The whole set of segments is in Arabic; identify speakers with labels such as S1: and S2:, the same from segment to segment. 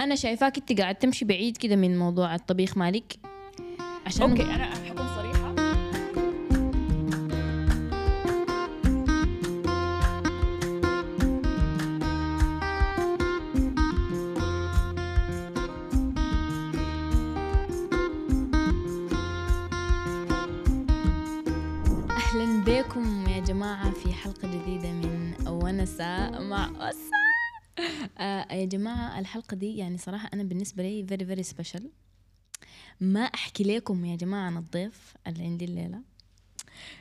S1: أنا شايفاك أنت قاعد تمشي بعيد كده من موضوع الطبيخ مالك عشان أوكي. أنا يا جماعة الحلقة دي يعني صراحة أنا بالنسبة لي very very special ما أحكي لكم يا جماعة عن الضيف اللي عندي الليلة.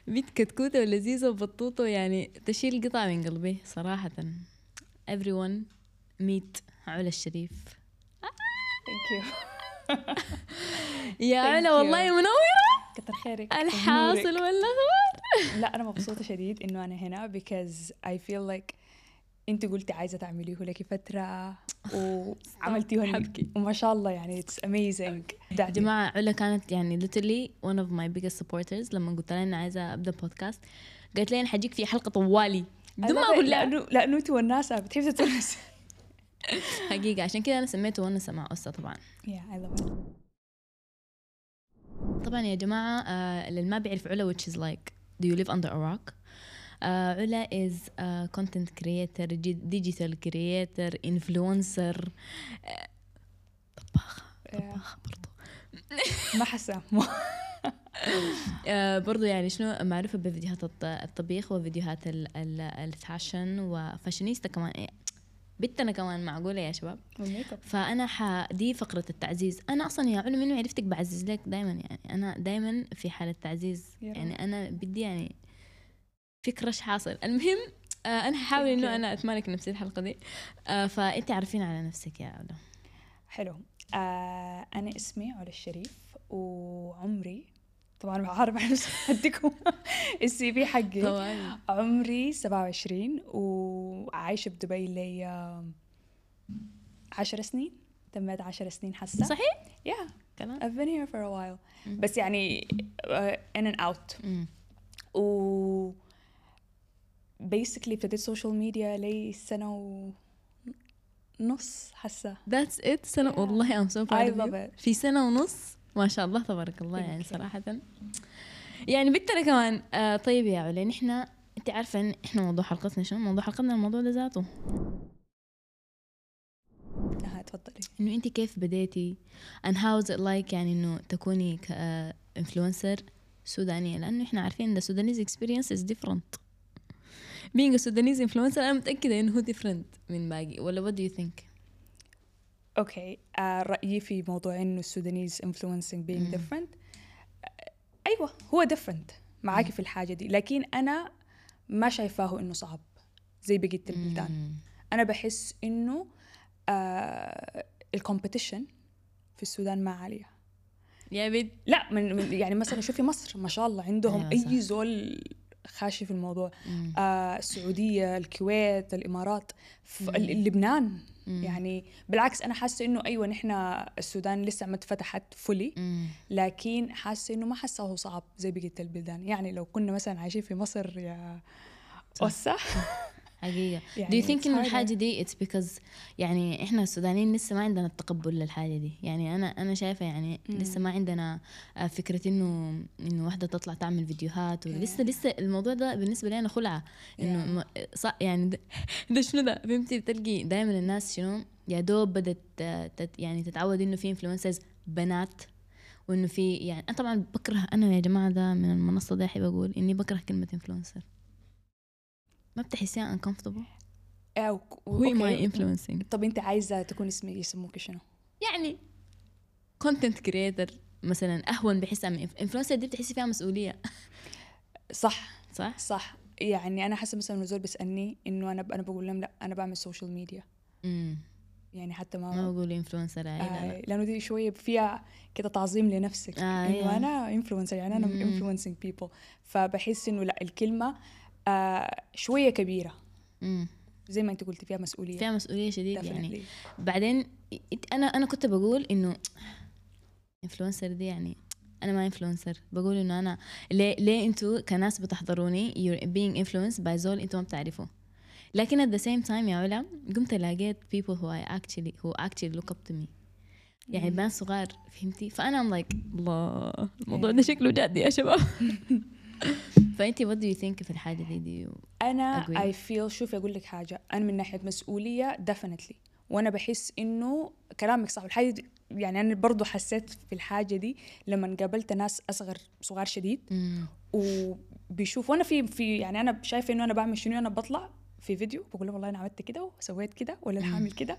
S1: بنت كتكوتة ولذيذة وبطوطة يعني تشيل قطعه من قلبي صراحة. Everyone meet علا الشريف.
S2: thank you
S1: يا علا. والله منورة.
S2: كتر خيرك.
S1: الحاصل
S2: ونورك.
S1: والاخبار
S2: لا أنا مبسوطة شديد إنه أنا هنا because I feel like انت قلتي عايزة تعمليه لك فترة وعملتيه
S1: حبكي.
S2: وما شاء الله يعني amazing.
S1: يا جماعة علا كانت يعني literally one of my biggest supporters لما قلت لها إني عايزة أبدأ بودكاست قالت لي أنا حجيك في حلقة طوالي. بدون ما أقول لها.
S2: لأنه لأنه انت والناس بتحبي تتونس
S1: حقيقة عشان كذا أنا سميته ونسة مع أسة طبعا.
S2: Yeah I love it.
S1: طبعا يا جماعة آه اللي ما بيعرف علا which is like do you live under a rock علا is a content creator دي- digital creator influencer. آه طباخة طباخة برضو.
S2: ما حاسه
S1: آه برضو يعني شنو معروفة بفيديوهات الط- الطبيخ وفيديوهات ال- ال- الفاشن وفاشينيستا كمان. إيه. بنتنا كمان معقولة يا شباب. فأنا ح... دي فقرة التعزيز. أنا أصلا يا علو من عرفتك بعزز لك دايما يعني. أنا دايما في حالة تعزيز. يعني أنا بدي يعني في كرش حاصل. المهم آه أنا هحاول إنه
S2: Okay.
S1: أنا أتمالك نفسي الحلقة دي. آه فأنت عارفين على نفسك يا علو
S2: حلو. آه أنا اسمي علا الشريف وعمري طبعا بعرف اديكم السي في حقي.
S1: طبعا.
S2: عمري 27 وعايشة بدبي لي 10 سنين. تميت 10 سنين حاسة.
S1: صحيح؟
S2: yeah.
S1: كلام.
S2: I've been here for a while. بس يعني uh, in and out. و basically ابتديت social media لي سنة ونص حاسة
S1: That's it سنة
S2: Yeah.
S1: والله you.
S2: it.
S1: في سنة ونص ما شاء الله تبارك الله يعني. صراحة يعني بنتنا كمان آه طيب يا علا نحن أنت عارفة إن إحنا موضوع حلقتنا شنو؟ موضوع حلقتنا الموضوع ده ذاته
S2: نها تفضلي
S1: إنه أنت كيف بديتي and how is it like يعني إنه تكوني ك influencer سودانية لأنه إحنا عارفين إن Sudanese experience is different being a Sudanese influencer أنا متأكدة انه هو different من باقي. ولا what do you think؟
S2: okay آه رأيي في موضوع إنه ال Sudanese influencing being different آه، أيوه هو different. معاكي في الحاجة دي. لكن أنا ما شايفاه إنه صعب زي بقية البلدان. أنا بحس إنه آه ال competition في السودان ما عالية.
S1: يا بنت
S2: لا من يعني مثلا شوفي مصر ما شاء الله عندهم
S1: أيوة.
S2: أي زول خاشي في الموضوع
S1: مم.
S2: آه السعودية الكويت الإمارات لبنان. يعني بالعكس أنا حاسة إنه أيوه نحن السودان لسه ما اتفتحت
S1: fully.
S2: لكن حاسة إنه ما حاسة هو صعب زي بقية البلدان يعني لو كنا مثلا عايشين في مصر يا
S1: صح. حقيقة
S2: يعني
S1: do you think
S2: it's
S1: إنه
S2: harder.
S1: الحاجة دي it's because يعني إحنا السودانيين لسه ما عندنا التقبل للحاجة دي يعني أنا أنا شايفة يعني
S2: مم.
S1: لسه ما عندنا آه، فكرة إنه إنه واحدة تطلع تعمل فيديوهات ولسه
S2: Yeah.
S1: لسه الموضوع ده بالنسبة لي أنا خلعة إنه
S2: Yeah.
S1: صح يعني ده, ده شنو ده فهمتي بتلقي دائما الناس شنو يا دوب بدت آه، تت يعني تتعود إنه في influencers بنات وإنه في يعني أنا طبعا بكره أنا يا جماعة ده من المنصة دي أحب أقول إني بكره كلمة influencer ما بتحسيها uncomfortable
S2: أو
S1: who am I
S2: okay.
S1: influencing
S2: طب أنت عايزة تكون اسمك يسموك شنو؟
S1: يعني content creator مثلا أهون بحسها من influencer دي بتحسي فيها مسؤولية
S2: صح
S1: صح؟
S2: صح يعني أنا حاسة مثلا زول بيسألني إنه أنا ب... أنا بقول لهم لأ أنا بعمل social media
S1: امم
S2: يعني حتى
S1: ما
S2: ما
S1: بقول influencer آه
S2: آه لأنه دي شوية فيها كده تعظيم لنفسك
S1: آه،
S2: إنه
S1: أيوة.
S2: أنا influencer يعني أنا
S1: مم.
S2: influencing people فبحس إنه لأ الكلمة آه شوية كبيرة.
S1: امم
S2: زي ما انت قلتي فيها مسؤولية.
S1: فيها مسؤولية شديد يعني. بعدين أنا أنا كنت بقول إنه influencer دي يعني أنا ما influencer بقول إنه أنا ليه ليه أنتوا كناس بتحضروني you're being influenced by زول أنتوا ما بتعرفوا لكن at the same time يا علا قمت لقيت people who I actually who actually look up to me. يعني بنات صغار فهمتي؟ فأنا I'm like الله الموضوع ده شكله جد يا شباب. فانت what do you think في الحاجة دي دي أنا.
S2: اي فيل شوفي أقول لك حاجة أنا من ناحية مسؤولية definitely وأنا بحس إنه كلامك صح والحاجة دي يعني أنا برضو حسيت في الحاجة دي لما قابلت ناس أصغر صغار شديد. وبيشوف وأنا في في يعني أنا شايفة إنه أنا بعمل شنو أنا بطلع في فيديو بقول لهم والله أنا عملت كده وسويت كده ولا. الحامل كده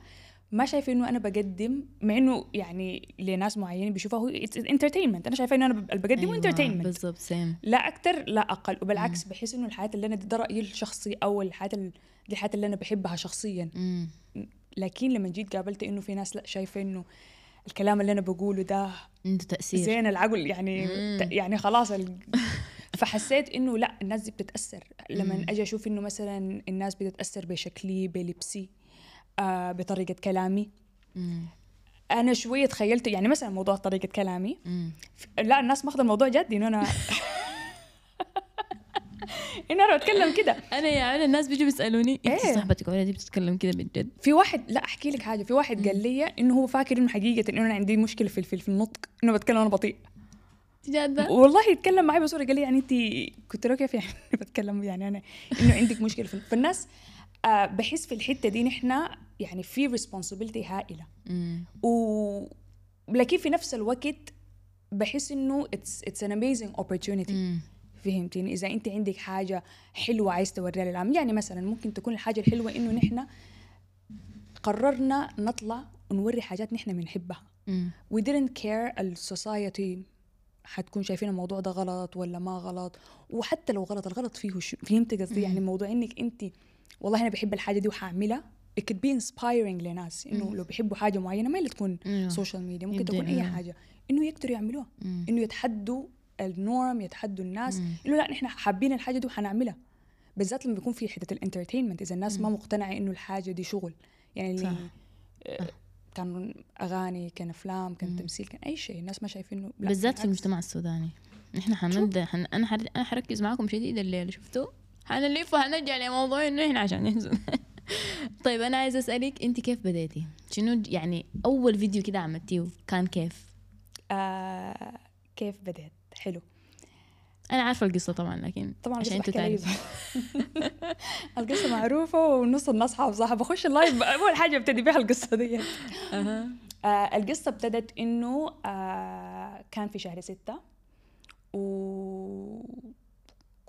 S2: ما شايفة إنه أنا بقدم مع إنه يعني لناس معينين بيشوفوا هو entertainment أنا شايفة إنه أنا بقدم
S1: أيوة،
S2: entertainment
S1: بالضبط same
S2: لا أكثر لا أقل. وبالعكس بحس إنه الحياة اللي أنا ده رأيي الشخصي أو الحياة ال- دي الحياة اللي أنا بحبها شخصيا. لكن لما جيت قابلت إنه في ناس لا شايفة إنه الكلام اللي أنا بقوله ده
S1: عنده تأثير.
S2: زين العقل يعني
S1: مم.
S2: يعني خلاص ال... فحسيت إنه لا الناس دي بتتأثر. لما. أجي أشوف إنه مثلا الناس بتتأثر بشكلي بلبسي آه بطريقة كلامي.
S1: مم.
S2: أنا شوية تخيلت يعني مثلا موضوع طريقة كلامي.
S1: مم.
S2: لا الناس ماخذة الموضوع جدي إنه أنا إنه أنا بتكلم كده.
S1: أنا يا علا الناس بيجوا بيسألوني انت
S2: إيه.
S1: صاحبتك علا دي بتتكلم كده بالجد
S2: في واحد لا أحكي لك حاجة. في واحد قال لي إنه هو فاكر إنه حقيقة إنه أنا عندي مشكلة في في, النطق إنه بتكلم وأنا بطيء.
S1: جد؟
S2: والله يتكلم معي بصوره قال لي يعني انت كنت له كيف يعني بتكلم يعني أنا إنه عندك مشكلة في فالناس آه بحس في الحتة دي نحن يعني في responsibility هائلة.
S1: مم.
S2: و لكن في نفس الوقت بحس إنه it's it's an amazing
S1: مم.
S2: فهمتيني؟ إذا أنت عندك حاجة حلوة عايز توريها للعالم. يعني مثلا ممكن تكون الحاجة الحلوة إنه نحن قررنا نطلع ونوري حاجات نحن بنحبها. we didn't care ال society حتكون شايفين الموضوع ده غلط ولا ما غلط. وحتى لو غلط الغلط فيه شو فهمت قصدي؟ يعني موضوع إنك أنت والله أنا بحب الحاجة دي وحأعملها. It could be inspiring لناس إنه لو بيحبوا حاجة معينة ما اللي تكون. social media ممكن تكون أي
S1: يعملوها.
S2: حاجة. إنه يقدروا يعملوها. إنه يتحدوا ال norm يتحدوا الناس. إنه لا نحن حابين الحاجة دي وحنعملها. بالذات لما بيكون في حتة ال entertainment إذا الناس ما مقتنعة إنه الحاجة دي شغل. يعني اللي. آه، كان أغاني كان أفلام كان تمثيل كان أي شيء. الناس ما شايفينه
S1: بالذات في. المجتمع السوداني. نحن حنبدأ حن... أنا حر... أنا حركز معاكم شديد الليلة شفتوا؟ حنلف وحنرجع لموضوع إنه إحنا عشان نحزن طيب أنا عايزة أسألك أنت كيف بديتي شنو يعني أول فيديو كده عملتيه كان كيف؟
S2: آه كيف بدأت؟ حلو.
S1: أنا عارفة القصة طبعا لكن
S2: طبعا
S1: عشان أنتوا تعرفوا
S2: القصة معروفة ونص الناس حافظاها بخش اللايف أول حاجة أبتدي بها القصة دي. آه القصة ابتدت إنه آه كان في شهر ستة و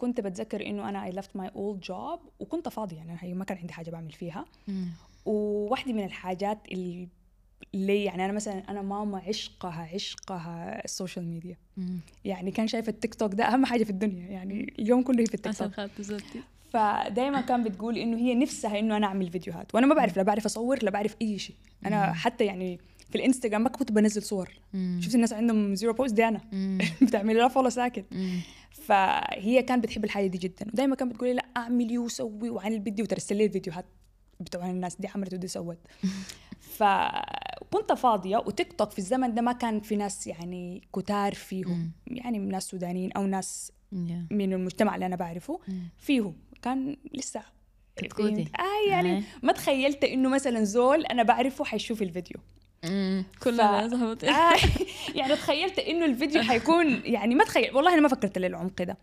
S2: كنت بتذكر إنه أنا I left my old job وكنت فاضية يعني هي ما كان عندي حاجة بعمل فيها.
S1: مم.
S2: وواحدة من الحاجات اللي ليه يعني أنا مثلا أنا ماما عشقها عشقها ال social media
S1: مم.
S2: يعني كان شايفه التيك توك ده أهم حاجة في الدنيا يعني اليوم كله هي في التيك توك. فدايما كان بتقول إنه هي نفسها إنه أنا أعمل فيديوهات. وأنا ما بعرف لا بعرف أصور لا بعرف أي شيء. أنا حتى يعني في الإنستغرام ما كنت بنزل صور.
S1: مم.
S2: شفت الناس عندهم zero post دي
S1: أنا.
S2: بتعمل لها follow ساكت.
S1: مم.
S2: فهي كانت بتحب الحاجة دي جدا ودايما كانت بتقول لي لا اعملي وسوي وعن الفيديو وترسل لي الفيديوهات بتوع الناس دي عملت ودي سوت فكنت فاضية وتيك توك في الزمن ده ما كان في ناس يعني كتار فيهم يعني ناس سودانيين أو ناس. من المجتمع اللي أنا بعرفه
S1: مم.
S2: فيه كان لسه
S1: كتكوتي.
S2: آه يعني. ما تخيلت إنه مثلا زول أنا بعرفه حيشوف الفيديو.
S1: كلنا
S2: ف-
S1: صاحبتي
S2: آه. يعني تخيلت إنه الفيديو حيكون يعني ما تخيل والله أنا ما فكرت للعمق ده.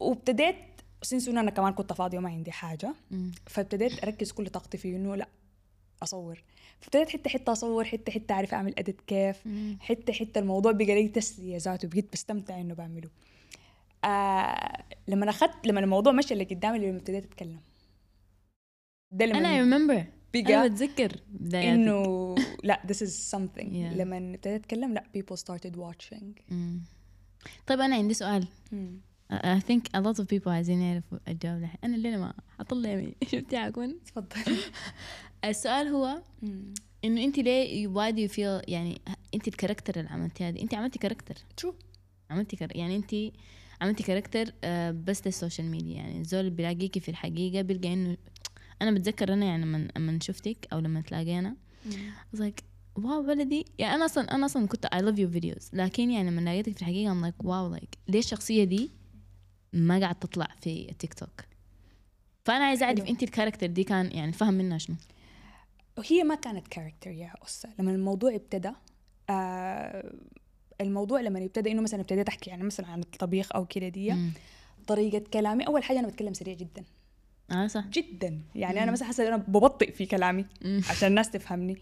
S2: وابتديت سنس إنه أنا كمان كنت فاضية وما عندي
S1: حاجة.
S2: فابتديت أركز كل طاقتي في إنه لا أصور. فابتديت حتة حتة أصور حتة حتة أعرف أعمل اديت كيف. حتة حتة الموضوع بقى لي تسلية ذاته بقيت بستمتع إنه بعمله. آه لما اخذت لما الموضوع مشى اللي قدامي لما ابتديت أتكلم. ده لما
S1: أنا ريمبر
S2: بقى
S1: أنا بتذكر
S2: إنه لا this is something.
S1: Yeah.
S2: لما ابتديت أتكلم لا people started watching.
S1: مم. طيب أنا عندي سؤال.
S2: مم.
S1: I think a lot of people عايزين يعرفوا الجواب. أنا اللي ما حطلع يمي شفتي عكون
S2: تفضل.
S1: السؤال هو
S2: مم.
S1: إنه أنت ليه why do you feel يعني أنت ال character اللي عملتيها دي. أنت عملتي character.
S2: شو
S1: عملتي كار... يعني أنت عملتي character آه، بس لل social media. يعني الزول بيلاقيكي في الحقيقة بيلقى إنه أنا بتذكر أنا يعني لما لما شفتك أو لما تلاقينا I was like واو بلدي. يعني أنا أصلا أنا أصلا كنت I love your videos. لكن يعني لما لقيتك في الحقيقة I'm like واو like ليه الشخصية دي ما قاعد تطلع في التيك توك فأنا عايزه أعرف.
S2: أنت
S1: ال character دي كان يعني فهم منها شنو؟
S2: هي ما كانت كاركتر يا أسا لما الموضوع ابتدى آه الموضوع لما ابتدى إنه مثلا ابتديت أحكي يعني مثلا عن الطبيخ أو كده دي
S1: مم.
S2: طريقة كلامي أول حاجة أنا بتكلم سريع جدا.
S1: آه صح.
S2: جدا. يعني أنا مثلا حاسة أنا ببطئ في كلامي
S1: مم.
S2: عشان الناس تفهمني.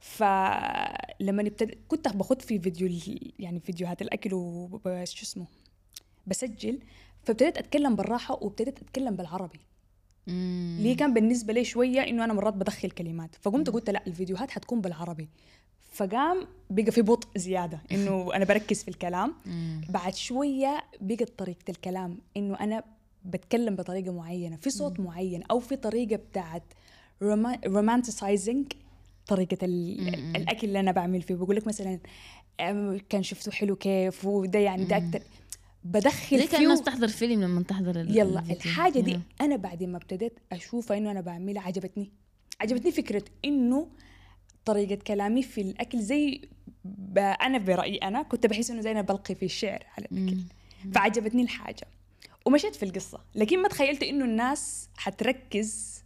S2: فلما ابتدى كنت باخد في فيديو ال- يعني فيديوهات الأكل وشو اسمه بسجل. فابتديت أتكلم بالراحة وابتديت أتكلم بالعربي.
S1: مم.
S2: ليه؟ كان بالنسبة لي شوية إنه أنا مرات بدخل كلمات. فقمت قلت لا الفيديوهات حتكون بالعربي. فقام بقى في بطء زيادة إنه أنا بركز في الكلام.
S1: مم.
S2: بعد شوية بقت طريقة الكلام إنه أنا بتكلم بطريقة معينة في صوت معين أو في طريقة بتاعت رومانتسايزنج طريقة ال-
S1: مم.
S2: الأكل اللي أنا بعمل فيه بقول لك مثلا أم، كان شفته حلو كيف وده يعني ده أكتر بدخل
S1: زي كان الناس تحضر فيلم لما تحضر
S2: يلا
S1: الفيديو.
S2: الحاجة دي. أنا بعد ما ابتديت اشوفها إنه أنا بعملها عجبتني عجبتني فكرة إنه طريقة كلامي في الأكل زي. أنا برأيي أنا كنت بحس إنه زي أنا بلقي في الشعر على الأكل
S1: مم.
S2: فعجبتني الحاجة ومشيت في القصة. لكن ما تخيلت إنه الناس حتركز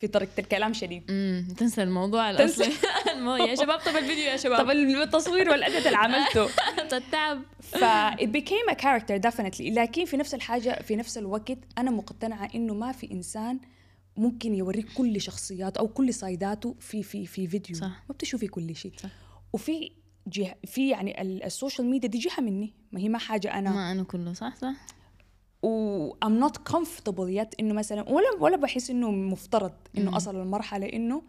S2: في طريقة الكلام شديد.
S1: امم تنسى الموضوع. الأصلي. يا شباب طب الفيديو يا شباب.
S2: طب التصوير والاداء اللي عملته.
S1: التعب
S2: ف it became a character definitely. لكن في نفس الحاجة في نفس الوقت أنا مقتنعة إنه ما في إنسان ممكن يوريك كل شخصياته أو كل side اته في في في فيديو.
S1: صح.
S2: ما بتشوفي كل شيء.
S1: صح.
S2: وفي جهة في يعني ال- ال social media دي جهة مني. ما هي ما حاجة أنا.
S1: ما أنا كله صح صح.
S2: و I'm not comfortable yet إنه مثلا ولا ولا بحس إنه مفترض إنه
S1: مم.
S2: أصل لمرحلة إنه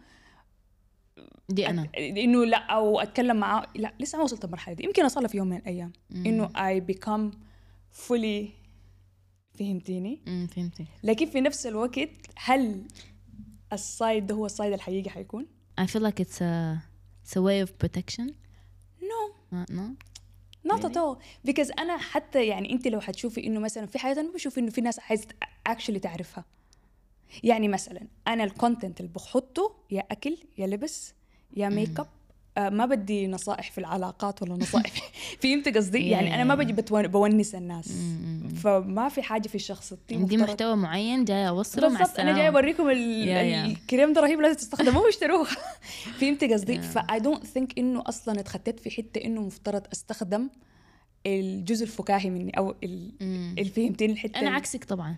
S1: دي أنا
S2: إنه لا أو أتكلم معاه لا لسه ما وصلت المرحلة دي يمكن أوصلها في يوم من الأيام
S1: مم.
S2: إنه I become fully فهمتيني؟
S1: امم فهمتك
S2: لكن في نفس الوقت هل ال side ده هو ال side الحقيقي حيكون؟
S1: I feel like it's a it's a way of protection
S2: no
S1: ما no
S2: not at all because أنا حتى يعني أنت لو حتشوفي إنه مثلا في حاجات أنا بشوف إنه في ناس عايز actually تعرفها. يعني مثلا أنا ال content اللي بحطه يا أكل يا لبس يا make up ما بدي نصائح في العلاقات ولا نصائح فهمت قصدي يعني أنا ما بجي بونس الناس. فما في حاجة في شخصيتي
S1: عندي محتوى معين جاي أوصله مع
S2: بالضبط أنا
S1: السلامة
S2: جاي اوريكم. الكريم ده رهيب لازم تستخدموه واشتروه فهمت قصدي. فاي دونت ثينك إنه أصلا اتخطيت في حتة إنه مفترض أستخدم الجزء الفكاهي مني أو ال-. اللي فهمتيني
S1: الحتة
S2: أنا
S1: عكسك طبعا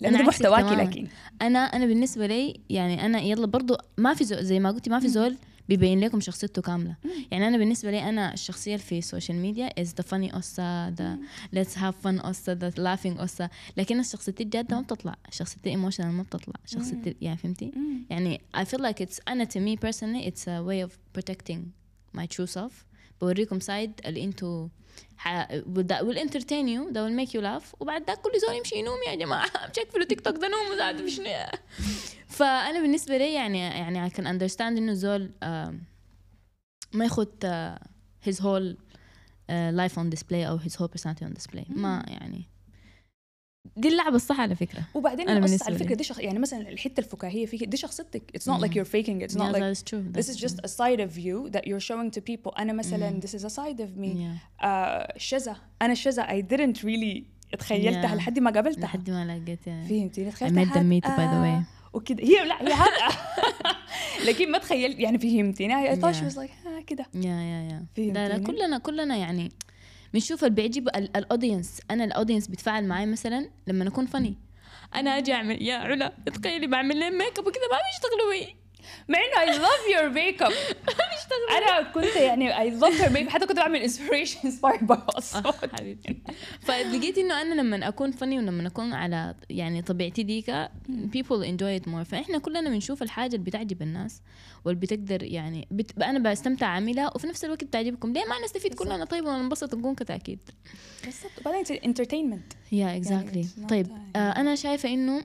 S2: لأنه
S1: أنا
S2: ده محتواكي. لكن
S1: أنا أنا بالنسبة لي يعني أنا يلا برضو ما في زول زي ما قلتي ما في زول بيبين لكم شخصيته كاملة. يعني أنا بالنسبة لي أنا الشخصية في ال social media is the funny اوسا the let's have fun اوسا the laughing اوسا لكن شخصيتي الجادة ما بتطلع شخصيتي emotional ما بتطلع. شخصيتي يعني فهمتي؟ يعني I feel like it's أنا to me personally it's a way of protecting my true self. بوريكم side اللي أنتوا that will entertain you that will make you laugh. وبعد ذاك كل زول يمشي ينوم يا جماعة. مش اقفلوا تيك توك ده نوم وزاد في شنو فأنا بالنسبة لي يعني يعني I can understand إنه زول ما ياخد آه، his whole آه، life on display أو his whole personality on display. ما يعني دي اللعبة الصح على فكرة
S2: وبعدين
S1: أنا
S2: أنا
S1: بالنسبة
S2: على. فكره دي شخ... يعني مثلا الحتة الفكاهية فيك دي شخصيتك it's not like
S1: مم.
S2: you're faking it it's not
S1: Yeah,
S2: like
S1: that is true.
S2: this
S1: That's
S2: is just
S1: true.
S2: a side of you that you're showing to people أنا مثلا
S1: مم.
S2: this is a side of me
S1: Yeah.
S2: آه شذا أنا الشذا I didn't really تخيلتها
S1: Yeah.
S2: لحد ما قابلتها
S1: لحد ما لقيتها
S2: فهمتي
S1: I
S2: تخيلتها
S1: them meet by the way
S2: وكده هي لا هي هذا لكن ما تخيلت يعني فهمتيني I thought she
S1: Yeah.
S2: was like آه كده
S1: يا يا يا لا كلنا كلنا يعني بنشوف اللي بيعجب ال- الاودينس أنا الاودينس بيتفاعل معي مثلا لما اكون فني أنا أجي أعمل يا علا تخيلي بعمل لهم ميك اب وكذا ما بيشتغلوا بي
S2: مع انه I love your makeup. أنا كنت يعني I love her makeup. حتى كنت بعمل by اصوات
S1: حبيبتي. فلقيت إنه أنا لما أكون فني ولما أكون على يعني طبيعتي ديك people enjoy it more. فإحنا كلنا بنشوف الحاجة اللي بتعجب الناس واللي بتقدر يعني بت... أنا بستمتع اعملها وفي نفس الوقت بتعجبكم. ليه ما نستفيد كلنا طيب وننبسط ونكون كده أكيد.
S2: بالضبط وبعدين entertainment.
S1: يا اكزاكتلي طيب آه أنا شايفة إنه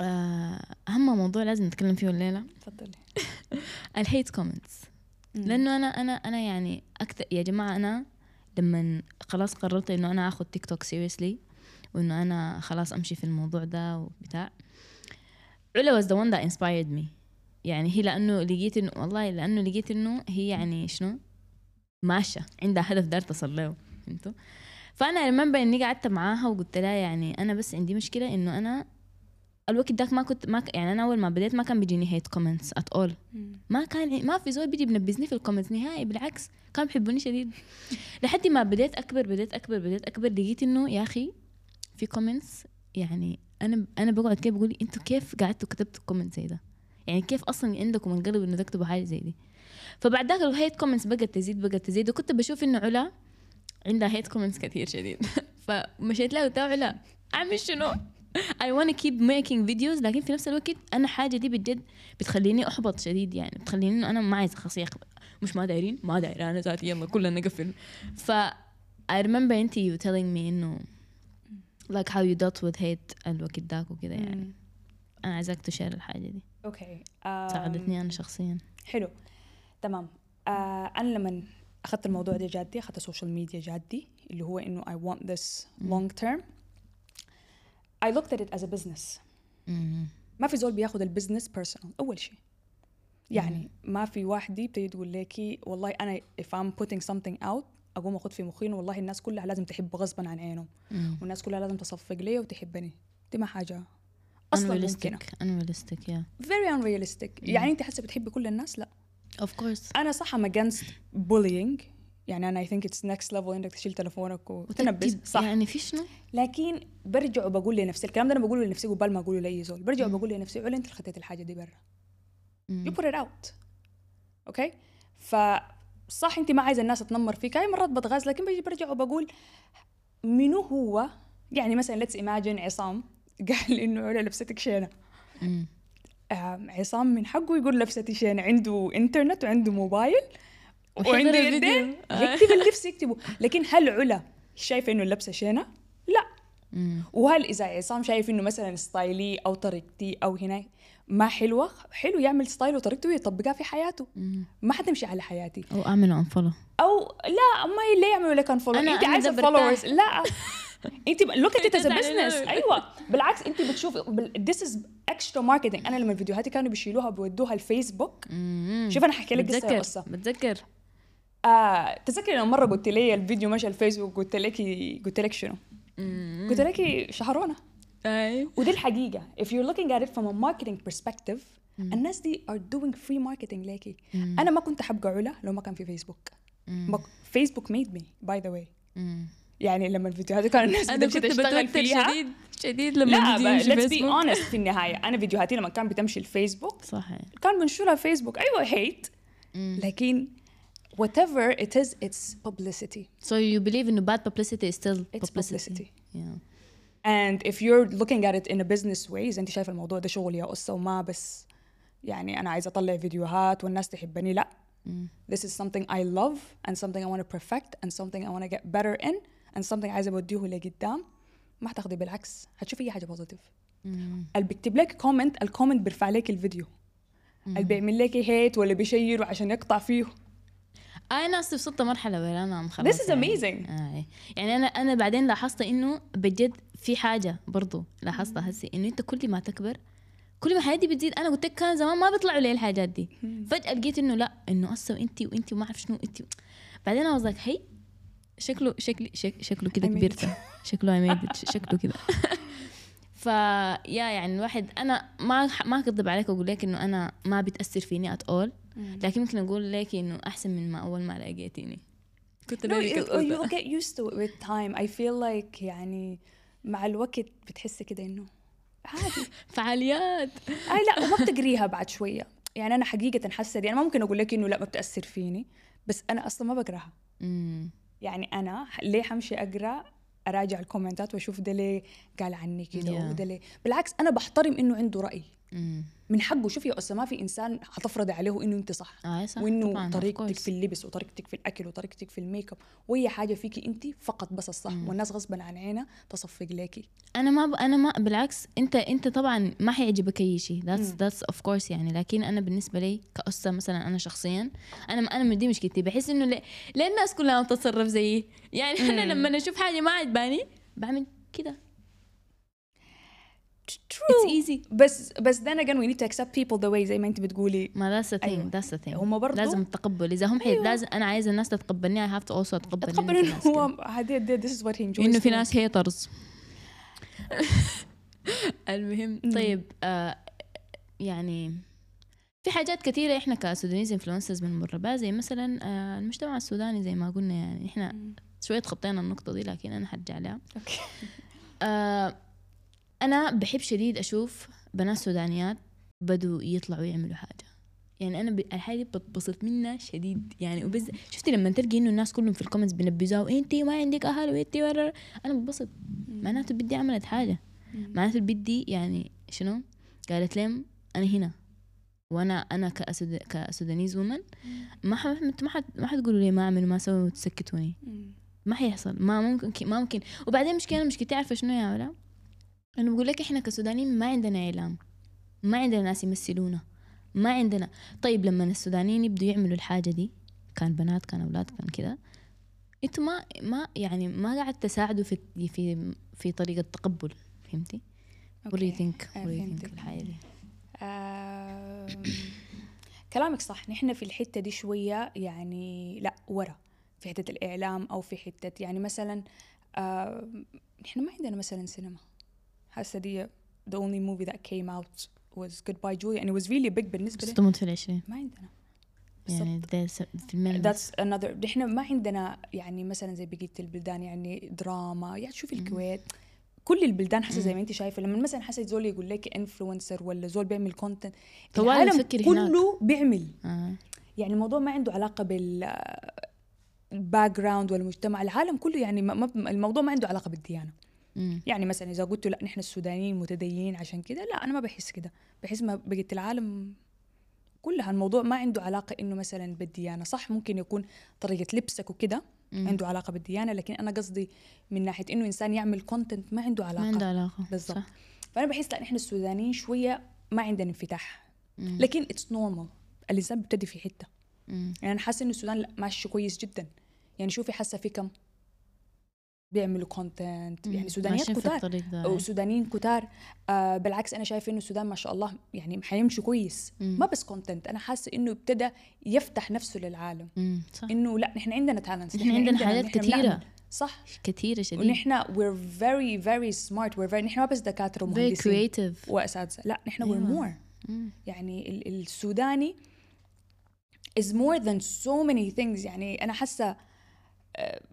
S1: آه اهم موضوع لازم نتكلم فيه الليلة
S2: تفضلي
S1: ال hate comments لأنه أنا أنا أنا يعني أكثر يا جماعة أنا لما خلاص قررت إنه أنا آخذ تيك توك seriously وإنه أنا خلاص أمشي في الموضوع ده وبتاع علا was the one that inspired me. يعني هي لأنه لقيت انه والله لأنه لقيت إنه هي يعني شنو؟ ماشية عندها هدف دار تصل له فهمتوا؟ فأنا remember إني قعدت معاها وقلت لها يعني أنا بس عندي مشكلة إنه أنا الوقت داك ما كنت ما ك- يعني أنا أول ما بديت ما كان بيجيني hate comments at اول ما كان ما في زول بيجي بنبزني في ال comments نهائي بالعكس كانوا بيحبوني شديد. لحد ما بديت أكبر بديت أكبر بديت أكبر لقيت إنه يا أخي في comments يعني أنا أنا بقعد كيف بقول أنتوا كيف قعدتوا كتبتوا comment زي ده؟ يعني كيف أصلا عندكم القلب إنه تكتبوا حاجة زي دي؟ فبعد ذاك ال hate comments بقت تزيد بقت تزيد وكنت بشوف إنه علا عندها hate comments كثير شديد. فمشيت لها قلت لها علا أعمل شنو؟ I wanna keep making videos لكن في نفس الوقت أنا حاجة دي بجد بتخليني أحبط شديد يعني. بتخليني إنه أنا ما عايزة خلاص مش ما دايرين؟ ما دايرة أنا ذاتي يلا كلنا نقفل. ف I remember انت you telling me إنه like how you dealt with hate الوقت داك وكده يعني. أنا عايزاك تشير الحاجة دي.
S2: أوكي
S1: ساعدتني أنا شخصيا.
S2: حلو تمام. آه أنا لما أخذت الموضوع ده جدي أخذت ال social media جدي اللي هو إنه I want this long term. I looked at it as a business. ما في زول بياخذ ال business personal أول شيء. يعني ما في واحدة بتيجي تقول لك والله أنا if I'm putting something out أقوم اخذ في مخي والله الناس كلها لازم تحب غصبا عن عينهم. والناس كلها لازم تصفق لي وتحبني. دي ما حاجة أصلا ممكنة.
S1: unrealistic yeah.
S2: Very unrealistic. يعني أنت حاسة بتحبي كل الناس؟ لا.
S1: Of course.
S2: أنا صح I'm against bullying. يعني أنا I think it's next level إنك تشيل تلفونك وتنبس صح.
S1: يعني في شنو؟
S2: لكن برجع وبقول لنفسي الكلام ده أنا بقوله لنفسي قبل ما أقوله لأي زول. برجع وبقول لنفسي علا أنت اللي خطيت الحاجة دي برا. you put it out. okay ف صح أنت ما عايزة الناس تنمر فيك. هاي مرات بتغاز لكن بجي برجع وبقول منو هو؟ يعني مثلا let's imagine عصام قال إنه علا لبستك شينة. عصام من حقه يقول لبستي شينة. عنده انترنت وعنده موبايل
S1: الفيديو.
S2: يدين
S1: آه.
S2: يكتب اللبس يكتبه. لكن هل علا شايفة إنه اللبسه شينة؟ لا.
S1: مم.
S2: وهل إذا عصام شايف إنه مثلا style ي أو طريقتي أو هنا ما حلوة؟ حلو يعمل style وطريقته ويطبقها في حياته.
S1: مم.
S2: ما حتمشي على حياتي.
S1: أو اعملوا unfollow
S2: أو لا ما ليه يعملوا لك unfollow
S1: أنت عايزة.
S2: followers لا. أنت look
S1: at
S2: as
S1: business.
S2: أيوه. بالعكس أنت بتشوف this as extra marketing أنا لما فيديوهاتي كانوا بيشيلوها بيودوها الفيسبوك. شوف أنا حكي لك قصة يا
S1: بتذكر.
S2: قصة.
S1: بتذكر.
S2: آه تذكري لما مرة قلت لي الفيديو مشى الفيسبوك قلت لك قلت لك شنو؟ قلت لك شهرونة.
S1: اي
S2: ودي الحقيقة if you're looking at it from a marketing perspective الناس دي are doing free marketing ليكي. أنا ما كنت حبقى علا لو ما كان في فيسبوك. فيسبوك made me by the way. يعني لما الفيديوهات كان الناس أنا
S1: كنت
S2: فيها.
S1: شديد شديد لما
S2: لا be
S1: فيسبوك.
S2: honest في النهاية. أنا فيديوهاتي لما كان بتمشي الفيسبوك
S1: صح
S2: كان بنشرها فيسبوك أيوة هيت لكن whatever it is it's publicity
S1: so you believe انه bad publicity is still
S2: It's publicity.
S1: yeah
S2: and if you're looking at it in a business way إذا انت شايف الموضوع ده شغل يا قصة وما بس يعني انا عايزة اطلع فيديوهات والناس تحبني لا this is something I love and something I want to perfect and something I want to get better in and something عايزة اوديه لقدام ما حتاخدي بالعكس حتشوفي اي حاجة بوزيتيف اللي بيكتب لك كومنت الكومنت بيرفع لك الفيديو اللي بيعمل لك هيت ولا بيشير عشان يقطع فيه
S1: أنا ناس وصلت مرحلة ولا أنا خلاص
S2: This is
S1: يعني.
S2: amazing.
S1: آه. يعني أنا أنا بعدين لاحظت إنه بجد في حاجة برضو لاحظتها هسي إنه أنت كل ما تكبر كل ما حياتي بتزيد أنا قلت لك كان زمان ما بيطلعوا لي الحاجات دي. فجأة لقيت إنه لا إنه أصلا انت وانت وما أعرف شنو انت بعدين أنا وزاك هي شكله شكلي شك شكله كده كبرت. شكله شكله كده. فيا يعني الواحد أنا ما ما اكذب عليك وأقول لك إنه أنا ما بتأثر فيني ات اول لكن ممكن أقول لك إنه أحسن من ما أول ما لقيتيني. كنت
S2: no, you, you'll get used to it with time. I feel like يعني مع الوقت بتحسي كده إنه عادي.
S1: فعاليات.
S2: أي لا وما بتقريها بعد شوية. يعني أنا حقيقة حاسة دي أنا ما ممكن أقول لك إنه لا ما بتأثر فيني بس أنا أصلا ما بقراها. يعني أنا ليه حمشي أقرأ أراجع ال commentات وأشوف ده ليه قال عني كده
S1: Yeah.
S2: وده ليه بالعكس أنا بحترم إنه عنده
S1: رأي.
S2: من حقه. شوفي يا أسا ما في إنسان حتفرض عليه إنه أنت صح.
S1: آه صح. وإنه
S2: طريقتك. في اللبس وطريقتك في الأكل وطريقتك في الميك اب وأي حاجة فيكي أنت فقط بس الصح. والناس غصبا عن عينها تصفق ليكي
S1: أنا ما ب... أنا ما بالعكس أنت أنت طبعا ما حيعجبك أي شيء. that's that's of course يعني. لكن أنا بالنسبة لي كأسة مثلا أنا شخصيا أنا أنا دي مشكلتي. بحس إنه ليه, ليه الناس كلها بتتصرف زيي؟ يعني أنا لما أشوف حاجة ما عجباني بعمل كده. It's easy.
S2: بس بس then again we need to accept people the way زي ما انت بتقولي.
S1: ما that's the thing
S2: أيوة.
S1: that's the thing.
S2: هم برضو
S1: لازم التقبل إذا هم حي... لازم أنا عايزه الناس تتقبلني I have to also اتقبل
S2: اتقبل
S1: إنه
S2: هو this is what he enjoys
S1: إنه في. ناس haters المهم طيب آه يعني في حاجات كثيرة إحنا ك Sudanese influencers بنمر بها زي مثلا آه المجتمع السوداني زي ما قلنا يعني إحنا
S2: مم.
S1: شوية خطينا النقطة دي لكن أنا حرجع لها.
S2: okay.
S1: آه أنا بحب شديد أشوف بنات سودانيات بدوا يطلعوا يعملوا حاجة. يعني أنا الحاجة دي بتبسط منها شديد. يعني بس شفتي لما تلقي إنه الناس كلهم في ال comments بنبزوها وإنتي ما عندك أهل وإنتي ورر أنا بتبسط معناته بدي عملت حاجة. معناته بدي يعني شنو؟ قالت لهم أنا هنا. وأنا أنا كأسود... كسودانيز وومن ما ح... ما حد ما حتقولوا لي ما أعمل وما أسوي وتسكتوني. ما حيحصل. ما ممكن ما ممكن. وبعدين مشكله مشكلتي عارفه شنو يا ولا؟ انه بقول لك إحنا كسودانيين ما عندنا إعلام ما عندنا ناس يمثلونا ما عندنا طيب لما السودانيين يبدوا يعملوا الحاجة دي كان بنات كان أولاد كان كده أنتوا ما ما يعني ما قاعد تساعدوا في في في طريقة التقبل فهمتي؟ What do you
S2: أوكي.
S1: think? What do you think. في الحاجة دي؟
S2: كلامك صح نحن في الحتة دي شوية يعني لا ورا في حتة الإعلام أو في حتة يعني مثلا آم، نحن ما عندنا مثلا سينما دي the only movie that came out was Goodbye Julia and it was really big بالنسبة لي.
S1: تموت في العشرين
S2: ما عندنا.
S1: يعني ده س- فيلمين بس.
S2: that's another نحن ما عندنا يعني مثلا زي بقية البلدان يعني دراما يعني شوفي الكويت. كل البلدان حسب زي ما أنت شايفة. لما مثلا حسب زول يقول لك influencer ولا زول بيعمل
S1: content
S2: العالم كله بيعمل.
S1: آه.
S2: يعني الموضوع ما عنده علاقة بال ال background والمجتمع. العالم كله يعني الموضوع ما عنده علاقة بالديانة.
S1: مم.
S2: يعني مثلا إذا قلت لأ نحن السودانيين متدينين عشان كده لأ أنا ما بحس كده بحس ما بقيت العالم كلها الموضوع ما عنده علاقة إنه مثلا بالديانة صح ممكن يكون طريقة لبسك وكده. عنده علاقة بالديانة لكن أنا قصدي من ناحية إنه إنسان يعمل content ما عنده علاقة
S1: ما عنده علاقة
S2: بالضبط. فأنا بحس لأ نحن السودانيين شوية ما عندنا انفتاح
S1: مم.
S2: لكن it's normal الإنسان بيبتدي في حتة
S1: مم.
S2: يعني أنا حاسة إنه السودان لأ ماشي كويس جدا يعني شوفي حاسة في كم بيعملوا content يعني. سودانيات
S1: ماشيين في
S2: كتار
S1: الطريق ده
S2: أو سودانيين كتار آه بالعكس أنا شايفه إنه السودان ما شاء الله يعني حيمشي كويس
S1: مم.
S2: ما بس content أنا حاسة إنه ابتدى يفتح نفسه للعالم إنه لا نحن عندنا talents
S1: نحن عندنا حاجات كتيرة.
S2: صح
S1: كثيره شديد
S2: ونحن we're very very smart we're very نحن ما بس
S1: دكاترة
S2: ومهندسين وأساتذة لا نحن we're
S1: أيوة. مم.
S2: يعني ال- السوداني is more than so many things يعني أنا حاسة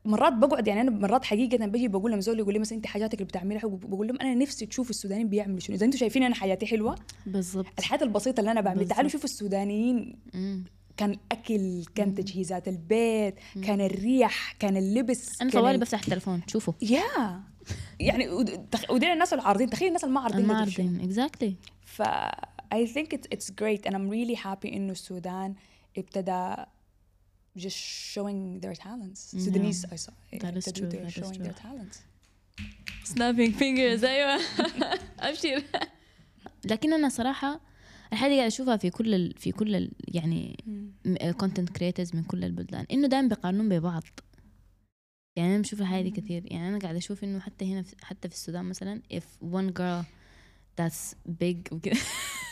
S2: مرات بقعد يعني أنا مرات حقيقة بجي بقول لهم زول يقول لي مثلا أنت حاجاتك اللي بتعملها بقول لهم أنا نفسي تشوفوا السودانيين بيعملوا شنو؟ إذا أنتم شايفين أنا حياتي حلوة
S1: بالضبط.
S2: الحياة البسيطة اللي أنا بعملها تعالوا. شوفوا السودانيين.
S1: مم.
S2: كان الاكل كان تجهيزات البيت كان الريح كان اللبس أنا
S1: طوالي
S2: ال-
S1: بفتح التلفون شوفوا.
S2: يا! يعني ودين الناس العارضين تخيل الناس المعارضين
S1: ما
S2: دول شنو.
S1: عارفين اكزاكتلي
S2: ف think it's, it's great and I'm really happy إنه السودان ابتدى just showing their talents. Sudanese I saw
S1: That is true,
S2: they're
S1: that is
S2: showing
S1: true.
S2: their talents.
S1: snapping fingers أيوه. أبشر. لكن أنا صراحة الحاجة دي قاعدة أشوفها في كل ال في كل ال يعني content creators من كل البلدان إنه دائما بيقارنون ببعض. يعني أنا بشوف الحاجة دي كثير. يعني أنا قاعدة أشوف إنه حتى هنا في حتى في السودان مثلا if one girl that's big وكده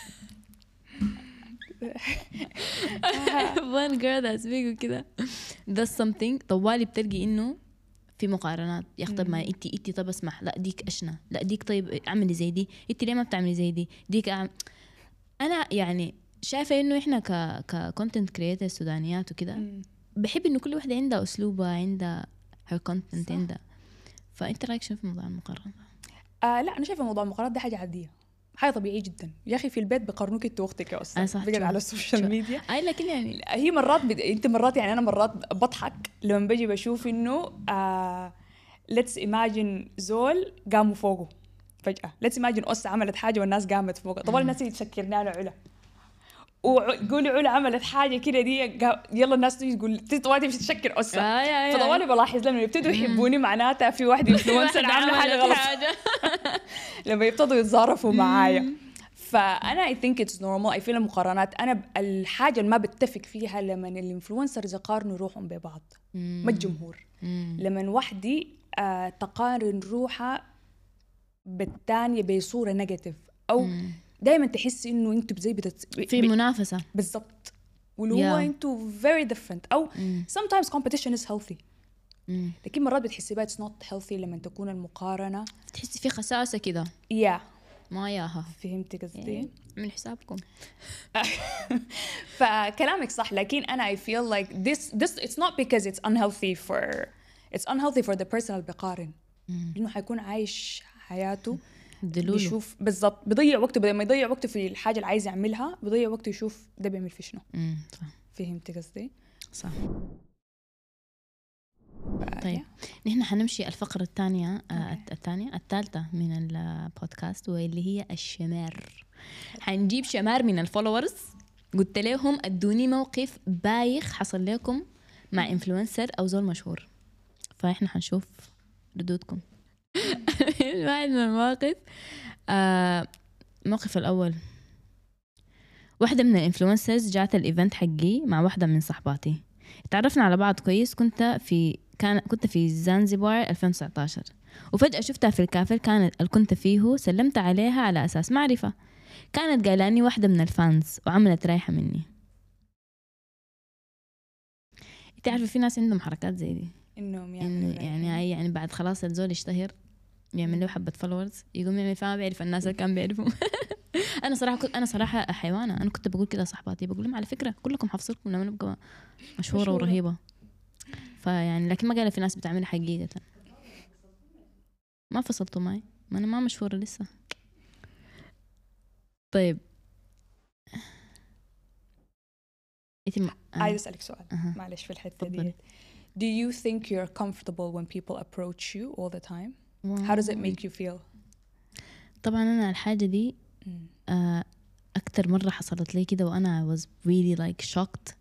S1: one girl that's big وكده. That's something. طوالي بتلقي إنه في مقارنات. يا طب ما انت انت طب اسمح. لا ديك أشنا. لا ديك طيب اعملي زي دي. انت ليه ما بتعملي زي دي؟ ديك أعمل. أنا يعني شايفة إنه إحنا ك ك content creator سودانيات وكده بحب إنه كل واحدة عندها أسلوبها عندها her
S2: content.
S1: عندها. فأنت رأيك شنو في موضوع المقارنة؟
S2: آه لا أنا شايفة موضوع المقارنات ده حاجة عادية. حاجة طبيعية جدا. يا أخي في البيت بقارنوك
S1: آه
S2: أستاذ.
S1: صح،
S2: بقعد
S1: true.
S2: على ال
S1: social.
S2: media.
S1: أي لكن يعني
S2: هي مرات بد... أنت مرات يعني أنا مرات بضحك لما بجي بشوف إنه آه let's imagine زول قاموا فوقه فجأة let's imagine أسا عملت حاجة والناس قامت فوقها طبعا الناس تسكرنا له علا وقولي علا عملت حاجة كده دي يلا الناس تيجي تقول طوالي تمشي تشكر اسا
S1: آه
S2: فطوالي بلاحظ لما يبتدوا يحبوني معناتها في واحد
S1: influencer
S2: عامله
S1: حاجة
S2: غلط. لما يبتدوا يتظارفوا معايا. فأنا I think it's normal I feel المقارنات. أنا الحاجة اللي ما بتفق فيها لما ال influencers يقارنوا روحهم ببعض. ما الجمهور. لما وحدي آه تقارن روحها بالتانية بصورة نيجاتيف أو
S1: مم.
S2: دائما تحسي إنه أنتوا زي بتت...
S1: في منافسة.
S2: بالضبط. واللي هو
S1: Yeah.
S2: أنتوا very different.
S1: أو
S2: sometimes competition is healthy.
S1: مم.
S2: لكن مرات بتحسي بقى it's not healthy لما تكون المقارنة.
S1: تحسي في خساسة كده.
S2: يا
S1: ما ياها.
S2: فهمتي قصدي؟
S1: يعني من حسابكم.
S2: فكلامك صح لكن أنا I feel like this this it's not because it's unhealthy for it's unhealthy for the person اللي بيقارن. لأنه حيكون عايش حياته
S1: دلولو
S2: بيشوف بالضبط بيضيع وقته بدل ما يضيع وقته في الحاجة اللي عايز يعملها بيضيع وقته يشوف ده بيعمل في شنو.
S1: مم. صح.
S2: فهمتي قصدي؟
S1: صح. طيب نحن حنمشي الفقرة الثانية آه الثانية الثالثة من البودكاست واللي هي الشمار. حنجيب شمار من ال followers. قلت لهم ادوني موقف بايخ حصل لكم مع influencer أو زول مشهور. فإحنا حنشوف ردودكم. واحد من المواقف. آه الموقف الأول. واحدة من ال influencers جات ال event حقي مع واحدة من صحباتي. تعرفنا على بعض كويس. كنت في كان كنت في زنزبار 2019 وفجأة شفتها في الكافيه كانت اللي كنت فيه سلمت عليها على أساس معرفة. كانت قايلاني واحدة من ال fans وعملت رايحة مني. انت عارفة في ناس عندهم حركات زي دي؟
S2: إنهم
S1: إنه
S2: يعملوا
S1: يعني هاي يعني بعد خلاص الزول يشتهر. يعمل له حبة followers يقوم يعمل فما بيعرف الناس اللي كان بيعرفهم أنا صراحة كنت أنا صراحة حيوانة أنا كنت بقول كده صحباتي بقول لهم على فكرة كلكم حفصلكم لما نبقى مشهورة. ورهيبة. فيعني لكن ما قال في ناس بتعملها حقيقة. ما فصلتوا معي ما أنا ما مشهورة لسه. طيب. انت م...
S2: عايز أسألك سؤال.
S1: أها.
S2: معلش في
S1: الحتة.
S2: دي Do you think you're comfortable when people approach you all the time? How does it make you feel?
S1: طبعا أنا الحاجة دي. آه، أكتر مرة حصلت لي كده وأنا was really like shocked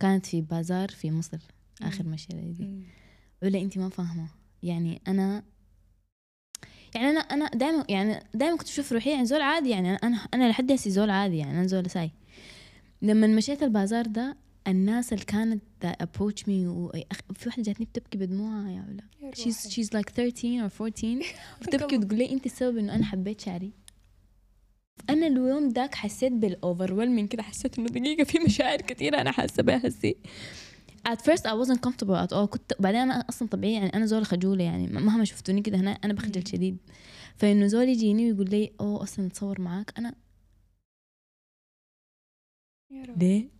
S1: كانت في بازار في مصر آخر مشية لي دي. ولا أنت ما فاهمة يعني أنا يعني أنا أنا دائما يعني دائما كنت أشوف روحي يعني زول عادي يعني أنا أنا لحد هسي زول عادي يعني أنا زول ساي لما مشيت البازار ده الناس اللي كانت approach me و... في واحدة جاتني بتبكي بدموعها يا
S2: يا
S1: she's she's like 13 or 14 وتبكي وتقول لي أنت السبب إنه أنا حبيت شعري. أنا اليوم داك حسيت بالاوفر كده حسيت إنه دقيقة في مشاعر كثيره أنا حاسة بها هسي. At first I wasn't comfortable at all. كنت بعدين أنا أصلا طبيعي يعني أنا زول خجولة يعني مهما شفتوني كده هنا أنا بخجل شديد. فإنه زول يجيني ويقول لي أوه أصلا نتصور معاك.
S2: أنا.
S1: ليه؟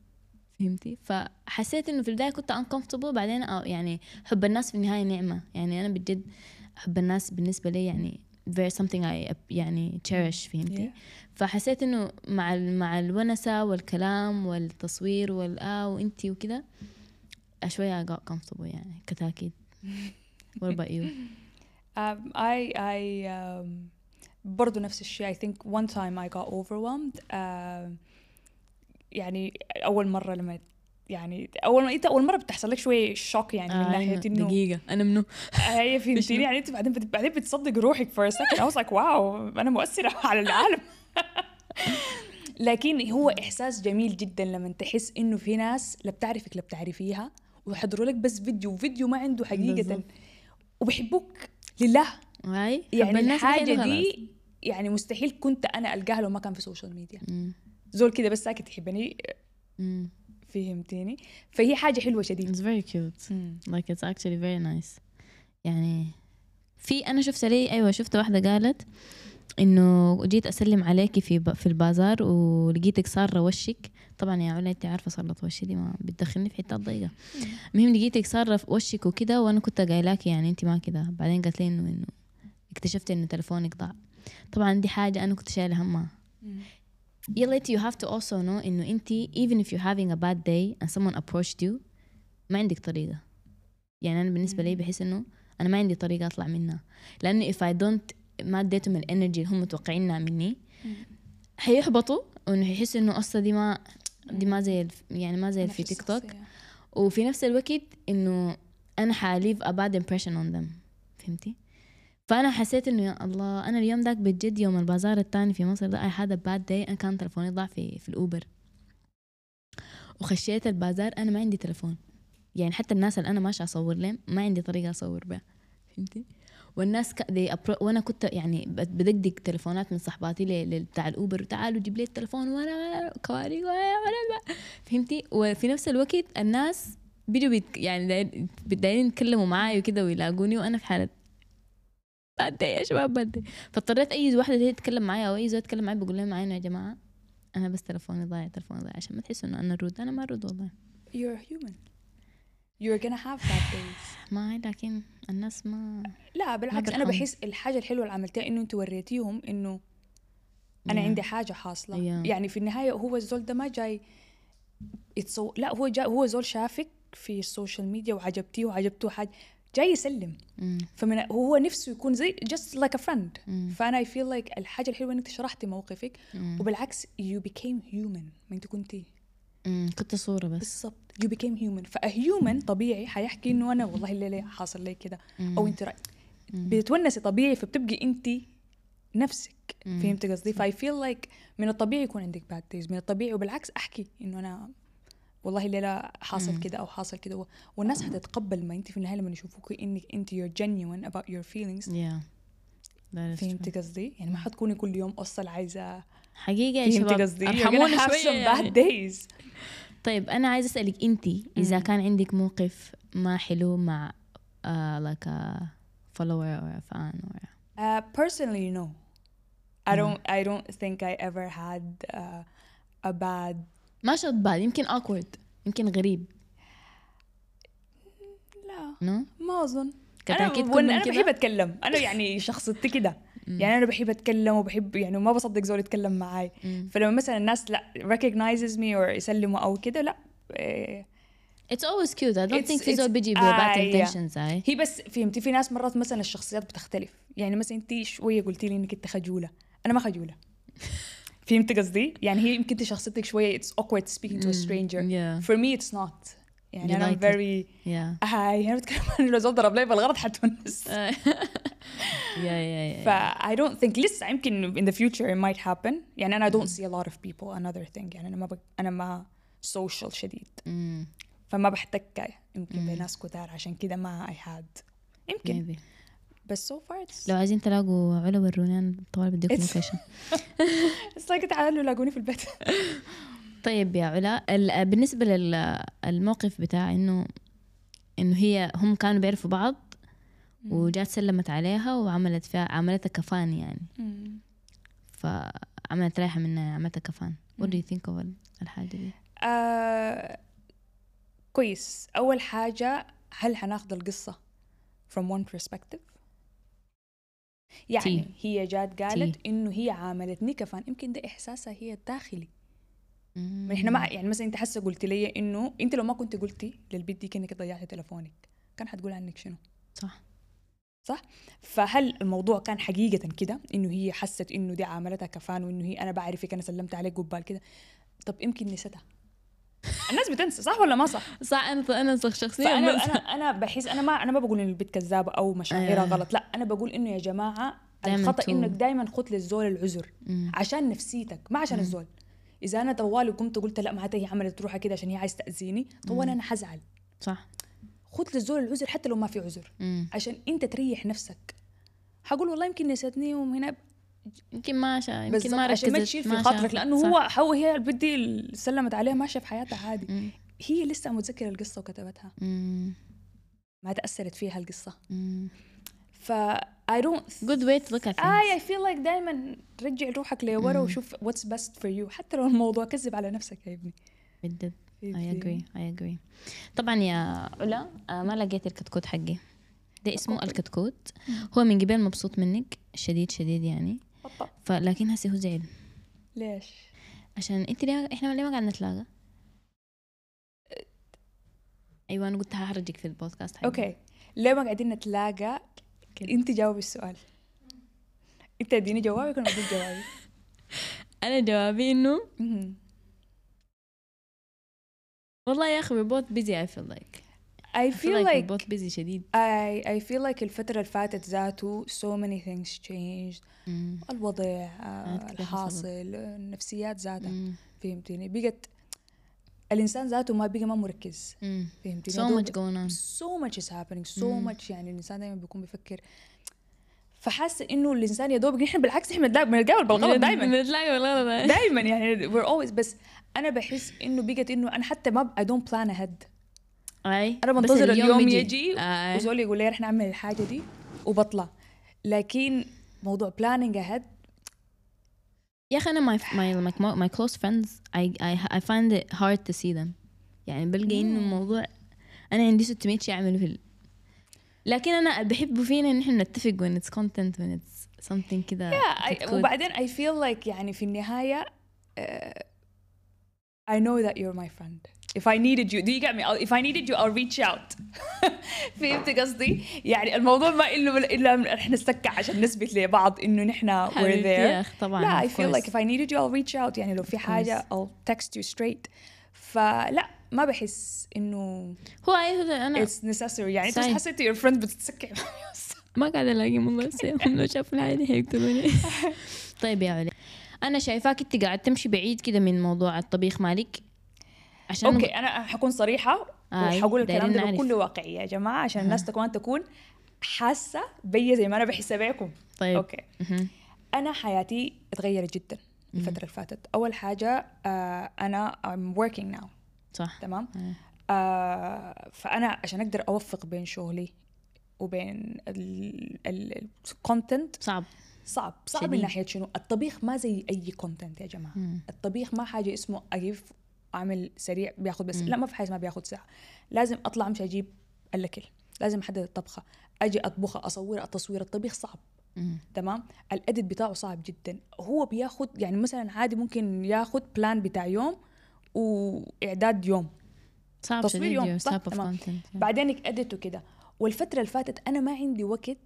S1: فهمتي؟ فحسيت إنه في البداية كنت uncomfortable بعدين آه يعني حب الناس في النهاية نعمة. يعني أنا بجد حب الناس بالنسبة لي يعني very something I يعني cherish فهمتي؟
S2: Yeah.
S1: فحسيت إنه مع مع الونسة والكلام والتصوير والآ وإنتي وكده شوية I got comfortable يعني. كتاكيد what about you?
S2: Um, I I um, برضو نفس الشيء. I think one time I got overwhelmed. Um, يعني أول مرة لما يعني أول ما أنت أول مرة بتحصل لك شوية شوك يعني من
S1: آه،
S2: ناحية إنه
S1: دقيقة. أنا منو؟
S2: هي
S1: شنو؟
S2: فهمتيني يعني أنت بعدين بعدين بتصدق روحك second. I was like wow أنا مؤثرة على العالم. لكن هو إحساس جميل جدا لما تحس إنه في ناس لا بتعرفك لا بتعرفيها ويحضروا لك بس فيديو فيديو ما عنده حقيقة.
S1: بالضبط.
S2: وبيحبوك لله. يعني
S1: خلاص.
S2: دي يعني مستحيل كنت أنا ألقاها لو ما كان في السوشيال ميديا. زول كده بس ساكت يحبني. فهمتيني؟ فهي حاجة حلوة شديد.
S1: It's very cute. like it's actually very nice. يعني في أنا شفت لي أيوه شفت واحدة قالت إنه جيت أسلم عليكي في ب- في البازار ولقيتك صار وشك. طبعا يا علا انت عارفة صارت وشي دي ما بتدخلني في حتات ضيقه المهم لقيتك صار وشك وكده وأنا كنت قايلاكي يعني انت ما كده. بعدين قالت لي إنه إنه اكتشفت إنه تلفونك ضاع. طبعا دي حاجة أنا كنت شايلة همها. يلا you have to also know انه انت even if you're having a bad day and someone approached you ما عندك طريقة. يعني أنا بالنسبة لي بحس إنه أنا ما عندي طريقة أطلع منها. لأنه if I don't ما اديتهم ال energy اللي هم متوقعينها مني حيحبطوا وإنه حيحسوا إنه أصلا دي ما دي ما زي يعني ما زي في تيك توك. وفي نفس الوقت إنه أنا حاليف a bad impression on them. فهمتي؟ فأنا حسيت إنه يا الله أنا اليوم ذاك بجد يوم ال bazaar التاني في مصر ده had a bad day أنا كان تلفوني ضاع في في الأوبر. وخشيت البازار أنا ما عندي تلفون. يعني حتى الناس اللي أنا ماشية أصور لهم ما عندي طريقة أصور بها. فهمتي؟ والناس ك... وأنا كنت يعني بدقدق تليفونات من صحباتي بتاع الأوبر تعالوا جيب لي التليفون وأنا وأنا فهمتي؟ وفي نفس الوقت الناس بيجوا بيت... يعني داير- دايرين يتكلموا معاي وكده ويلاقوني وأنا في حالة بدي يا شباب بدي فاضطريت أي واحدة تيجي تتكلم معايا أو أي زول يتكلم معايا بقول لهم معانا يا جماعة. أنا بس تليفوني ضايع تليفوني ضايع عشان ما تحسوا إنه أنا rude أنا ما rude والله.
S2: You're human. You're gonna have bad days.
S1: ما لكن الناس ما
S2: لا بالعكس
S1: أنا.
S2: بحس الحاجة الحلوة اللي عملتيها إنه انت وريتيهم إنه أنا
S1: Yeah.
S2: عندي حاجة حاصلة.
S1: Yeah.
S2: يعني في النهاية هو الزول ده ما جاي يتصو... لا هو جاي هو زول شافك في ال social media وعجبتيه وعجبته حاجة. جاي يسلم. فمن هو نفسه يكون زي like a friend.
S1: مم.
S2: فأنا I feel like الحاجة الحلوة إنك شرحتي موقفك
S1: مم.
S2: وبالعكس you became human. ما أنت كنتي.
S1: كنت صورة بس.
S2: بالضبط. You became human. ف human طبيعي حيحكي إنه أنا والله الليلة حاصل لي كده. أو أنت رأي. بتتونسي طبيعي فبتبقي أنت نفسك. فهمت قصدي؟ ف I feel like من الطبيعي يكون عندك bad days من الطبيعي وبالعكس أحكي إنه أنا والله الليلة حاصل كده أو حاصل كده والناس حتتقبل ما انت في النهاية لما يشوفوك انك انت you're genuine about your feelings
S1: yeah.
S2: فهمت قصدي يعني ما حتكوني كل يوم أصل عايزة
S1: حقيقة يا شباب
S2: قصدي
S1: أرحمونا
S2: have
S1: شوية
S2: some bad
S1: يعني.
S2: days
S1: طيب أنا عايزة أسألك أنت إذا
S2: مم.
S1: كان عندك موقف ما حلو مع uh, like a follower or a fan or
S2: Uh, personally, no. I don't. I don't think I ever had uh, a bad.
S1: ما شرط بعد يمكن awkward يمكن غريب.
S2: لا.
S1: نو؟
S2: ما
S1: أظن.
S2: أنا
S1: كده؟
S2: بحب أتكلم. أنا يعني شخصيتي كده. يعني أنا بحب أتكلم وبحب يعني ما بصدق زول يتكلم معاي. فلما مثلا الناس لا recognizes me or يسلموا أو كده لا.
S1: It's always cute. I don't
S2: It's-
S1: think في زول بيجي ب
S2: آه،
S1: intentions هاي
S2: هي بس فهمتي في ناس مرات مثلا الشخصيات بتختلف. يعني مثلا انت شوية قلتي لي إنك أنت خجولة. أنا ما خجولة. فهمت قصدي يعني هي يمكن انت شخصيتك شوية it's awkward speaking to a stranger
S1: yeah.
S2: for me it's not يعني أنا
S1: yeah
S2: هاي أنا بتكلم عن لو زول ضرب لي بالغلط حتونس
S1: yeah yeah yeah
S2: ف I don't think لسه يمكن in the future it might happen يعني أنا I don't see a lot of people another thing يعني أنا ما ب... أنا ما social شديد. فما بحتك يمكن بناس كتار عشان كده ما I had يمكن
S1: maybe
S2: بس so far it's
S1: لو عايزين تلاقوا علا وروني أنا طوال بديكم لوكيشن
S2: it's like تعالوا لاقوني في البيت.
S1: طيب يا علا ال- بالنسبة للموقف بتاع انه إنه هي هم كانوا بيعرفوا بعض وجات سلمت عليها وعملت فيها عملتها كفان يعني. فعملت رايحة منها عملتها كفان. What do you think of ال- الحاجة دي؟
S2: آه كويس. أول حاجة هل حناخد القصة from one perspective يعني
S1: تي.
S2: هي جات قالت إنه هي عاملتني كفان يمكن ده إحساسها هي الداخلي. ما إحنا ما يعني مثلا أنت حاسة قلت لي إنه أنت لو ما كنت قلتي للبنت دي كأنك ضيعتي تلفونك كان حتقول عنك شنو؟
S1: صح.
S2: صح؟ فهل الموضوع كان حقيقة كده؟ إنه هي حست إنه دي عاملتها كفان وإنه هي أنا بعرفك أنا سلمت عليك قبال كده. طب يمكن نسيتها. الناس بتنسى صح ولا ما صح؟
S1: صح أنا أنا شخصيا.
S2: أنا أنا بحس أنا ما أنا ما بقول ان البنت كذابه أو مشاعرها
S1: آه.
S2: غلط لا أنا بقول إنه يا
S1: جماعة
S2: الخطأ
S1: تو-
S2: إنك دائما خد للزول العذر. عشان نفسيتك ما عشان الزول إذا أنا طوالي قمت قلت لا معناتها هي عملت روحها كده عشان هي عايز تأذيني طوالي أنا حزعل
S1: صح
S2: خد للزول العذر حتى لو ما في عذر
S1: مم.
S2: عشان أنت تريح نفسك حقول والله يمكن نسيتني وهنا
S1: يمكن ما شا يمكن ما ركزت
S2: ما تشيل في خاطرك. لأنه
S1: صح.
S2: هو هو هي البنت سلمت عليها ماشيه في حياتها عادي.
S1: مم.
S2: هي لسه متذكرة القصة وكتبتها.
S1: مم.
S2: ما تأثرت فيها القصة.
S1: مم.
S2: ف a
S1: good way to look at things.
S2: I I feel like دائما رجع روحك لورا وشوف what's best for you حتى لو الموضوع كذب على نفسك يا ابني.
S1: بالضبط I agree. I agree. طبعا يا علا آه، ما لقيت الكتكوت حقي. ده اسمه الكتكوت. هو من قبل مبسوط منك شديد شديد يعني. فلكن هسه هو زعل
S2: ليش؟
S1: عشان انت ليه إحنا ليه ما قاعد نتلاقى؟ أيوه أنا قلت هحرجك في البودكاست. حقي.
S2: أوكي. ليه ما قاعدين نتلاقى؟ انت جاوبي السؤال. انت اديني جوابك وأنا بديك جوابي.
S1: أنا جوابي
S2: إنه.
S1: والله يا أخي we're both busy I feel like
S2: I
S1: feel like
S2: like
S1: both busy شديد.
S2: I I feel like الفترة اللي فاتت ذاته so many things changed.
S1: مم.
S2: الوضع آه،. الحاصل النفسيات ذاتها
S1: مم.
S2: فهمتيني بقت الإنسان ذاته ما بقى ما مركز.
S1: مم.
S2: فهمتيني
S1: so much going on.
S2: so much is happening. So
S1: مم.
S2: much يعني الإنسان دائما بيكون بيفكر. فحاسه إنه الإنسان يا دوب نحن بالعكس إحنا بنتقابل بالغلط دائما
S1: بنتلاقى بالغلط.
S2: دائما يعني we're always بس أنا بحس إنه بقت إنه أنا حتى ما I don't plan ahead. أي
S1: أنا
S2: بنتظر اليوم
S1: بيجي.
S2: يجي
S1: آي.
S2: وزول يقول لي رح نعمل الحاجة دي وبطلع لكن موضوع planning ahead
S1: يا أخي أنا my, my close friends I I I find it hard to see them يعني بلقى إنه الموضوع أنا عندي 600 شيء اعمله في ال... لكن أنا بحبه فينا إن إحنا نتفق when it's content when it's something كده
S2: yeah. وبعدين I feel like يعني في النهاية uh, I know that you're my friend if I needed you do you get me? If I needed you I'll reach out. فهمت قصدي؟ يعني الموضوع ما إلا إلا إحنا نسكع عشان نثبت لبعض إنه نحن we're there.
S1: طبعا
S2: لا I feel like if I needed you I'll reach out. يعني لو في حاجة I'll text you straight. فلا ما بحس إنه
S1: هو أنا
S2: it's necessary. يعني
S1: صحيح.
S2: حسيت your friend بتتسكع.
S1: ما قاعد ألاقي والله هم لو شافوا الحاجة دي حيقتلوني طيب يا علي أنا شايفاك أنت قاعد تمشي بعيد كده من موضوع الطبيخ مالك. عشان
S2: okay أنا حكون صريحة
S1: آي،
S2: وحقول الكلام ده. بكل واقعيه يا جماعة عشان الناس كمان تكون حاسة بيا زي ما أنا بحس بيكم.
S1: طيب.
S2: okay.
S1: مهم.
S2: أنا حياتي اتغيرت جدا الفترة اللي فاتت. أول حاجة آه أنا I'm working now.
S1: صح.
S2: تمام؟
S1: آه.
S2: آه فأنا عشان أقدر أوفق بين شغلي وبين ال content
S1: صعب.
S2: صعب صعب
S1: شديد.
S2: من ناحية شنو؟ الطبيخ ما زي أي content يا جماعة.
S1: مم.
S2: الطبيخ ما حاجة اسمه أجيب اعمل سريع بياخذ بس لا ما في حاجة ما بياخذ ساعة. لازم أطلع امشي أجيب الأكل لازم أحدد الطبخة. أجي أطبخها اصورها التصوير الطبيخ صعب.
S1: مم.
S2: تمام؟ ال edit بتاعه صعب جدا. هو بياخد يعني مثلا عادي ممكن ياخد plan بتاع يوم وإعداد يوم.
S1: صعب
S2: تصوير يوم، صح؟
S1: of
S2: تمام.
S1: content.
S2: بعدين edit وكده والفترة اللي فاتت أنا ما عندي وقت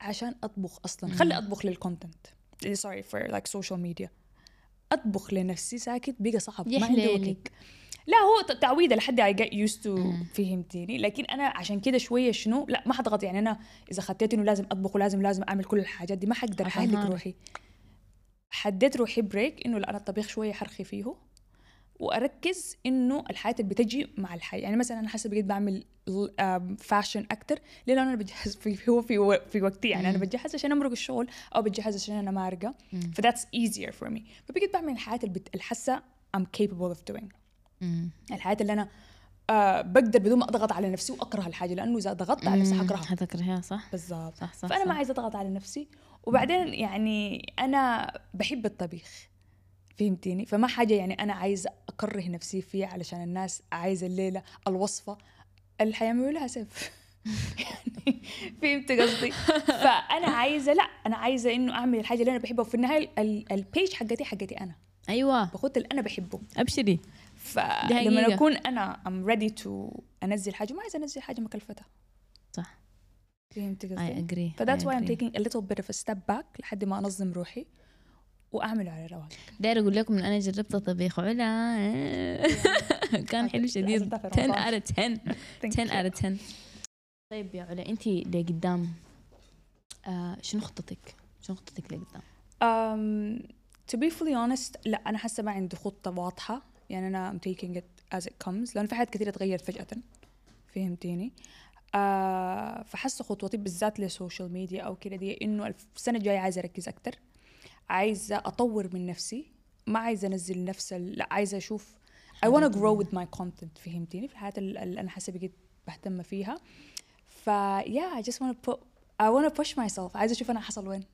S2: عشان أطبخ أصلا. خلي أطبخ لل content sorry for like social media أطبخ لنفسي ساكت بقى صعب ما عندي وقت. لا هو ت- تعويضه لحد I get used to فهمتيني. لكن أنا عشان كده شوية شنو لا ما حضغط. يعني أنا إذا خطيت إنه لازم أطبخ ولازم لازم أعمل كل الحاجات دي ما حقدر. اهلك. روحي. أديت روحي break إنه لا أنا الطبيخ شوية حرخي فيه. وأركز إنه الحياة اللي بتجي مع الحياة يعني مثلا أنا حاسة بقيت بعمل fashion أكتر. لأنه أنا بجهز في هو في في وقتي. يعني أنا بتجهز عشان أمرق الشغل أو بتجهز عشان أنا مارقة. ف that's easier for me. فبقيت بعمل الحياة اللي حاسه I'm capable of doing.
S1: مم.
S2: الحياة اللي أنا آه بقدر بدون ما أضغط على نفسي وأكره الحاجة. لأنه إذا ضغطت على نفسي. حكرهها
S1: حتكرهها صح؟
S2: بالضبط.
S1: صح صح
S2: فأنا
S1: صح.
S2: ما عايزة أضغط على نفسي. وبعدين يعني أنا بحب الطبيخ. فهمتيني؟ فما حاجة يعني أنا عايزة أكره نفسي فيها علشان الناس عايزة الليلة الوصفة اللي حيعملوا لها save يعني فهمت قصدي؟ فأنا عايزة لا أنا عايزة إنه أعمل الحاجة اللي أنا بحبها. وفي النهاية ال- ال page حقتي حقتي أنا.
S1: أيوه.
S2: باخد اللي أنا بحبه.
S1: أبشري.
S2: فلما. أكون أنا I'm ready to أنزل حاجة ما عايزة أنزل حاجة مكلفتها
S1: صح.
S2: فهمت قصدي؟
S1: I
S2: agree
S1: ف
S2: that's why
S1: I'm.
S2: taking a little bit of a step back لحد ما أنظم روحي. واعمله على رواق
S1: داير أقول لكم إن أنا جربت طبيخ علا كان حلو شديد.
S2: عزمتها في
S1: 10
S2: رمضان.
S1: 10 out of 10
S2: Thank you.
S1: 10 out of 10 طيب يا علا أنت لقدام آه شنو خطتك؟ شنو خطتك لقدام؟
S2: um, to be fully honest لا أنا حاسة ما عندي خطة واضحة. يعني أنا I'm taking it as it comes. لأن في حاجات كثيره تغيرت فجأة. فهمتيني؟ آه فحاسة خطوتي بالذات للسوشيال ميديا أو كده دي إنه السنة الجاية عايزة أركز أكتر. عايزة أطور من نفسي ما عايزة أنزل نفس لا عايزة أشوف I wanna grow with my content فهمتيني؟ في الحياة ال- اللي أنا حاسة بقيت بهتم فيها. ف yeah I just wanna put I wanna push myself عايزة أشوف أنا حصل وين.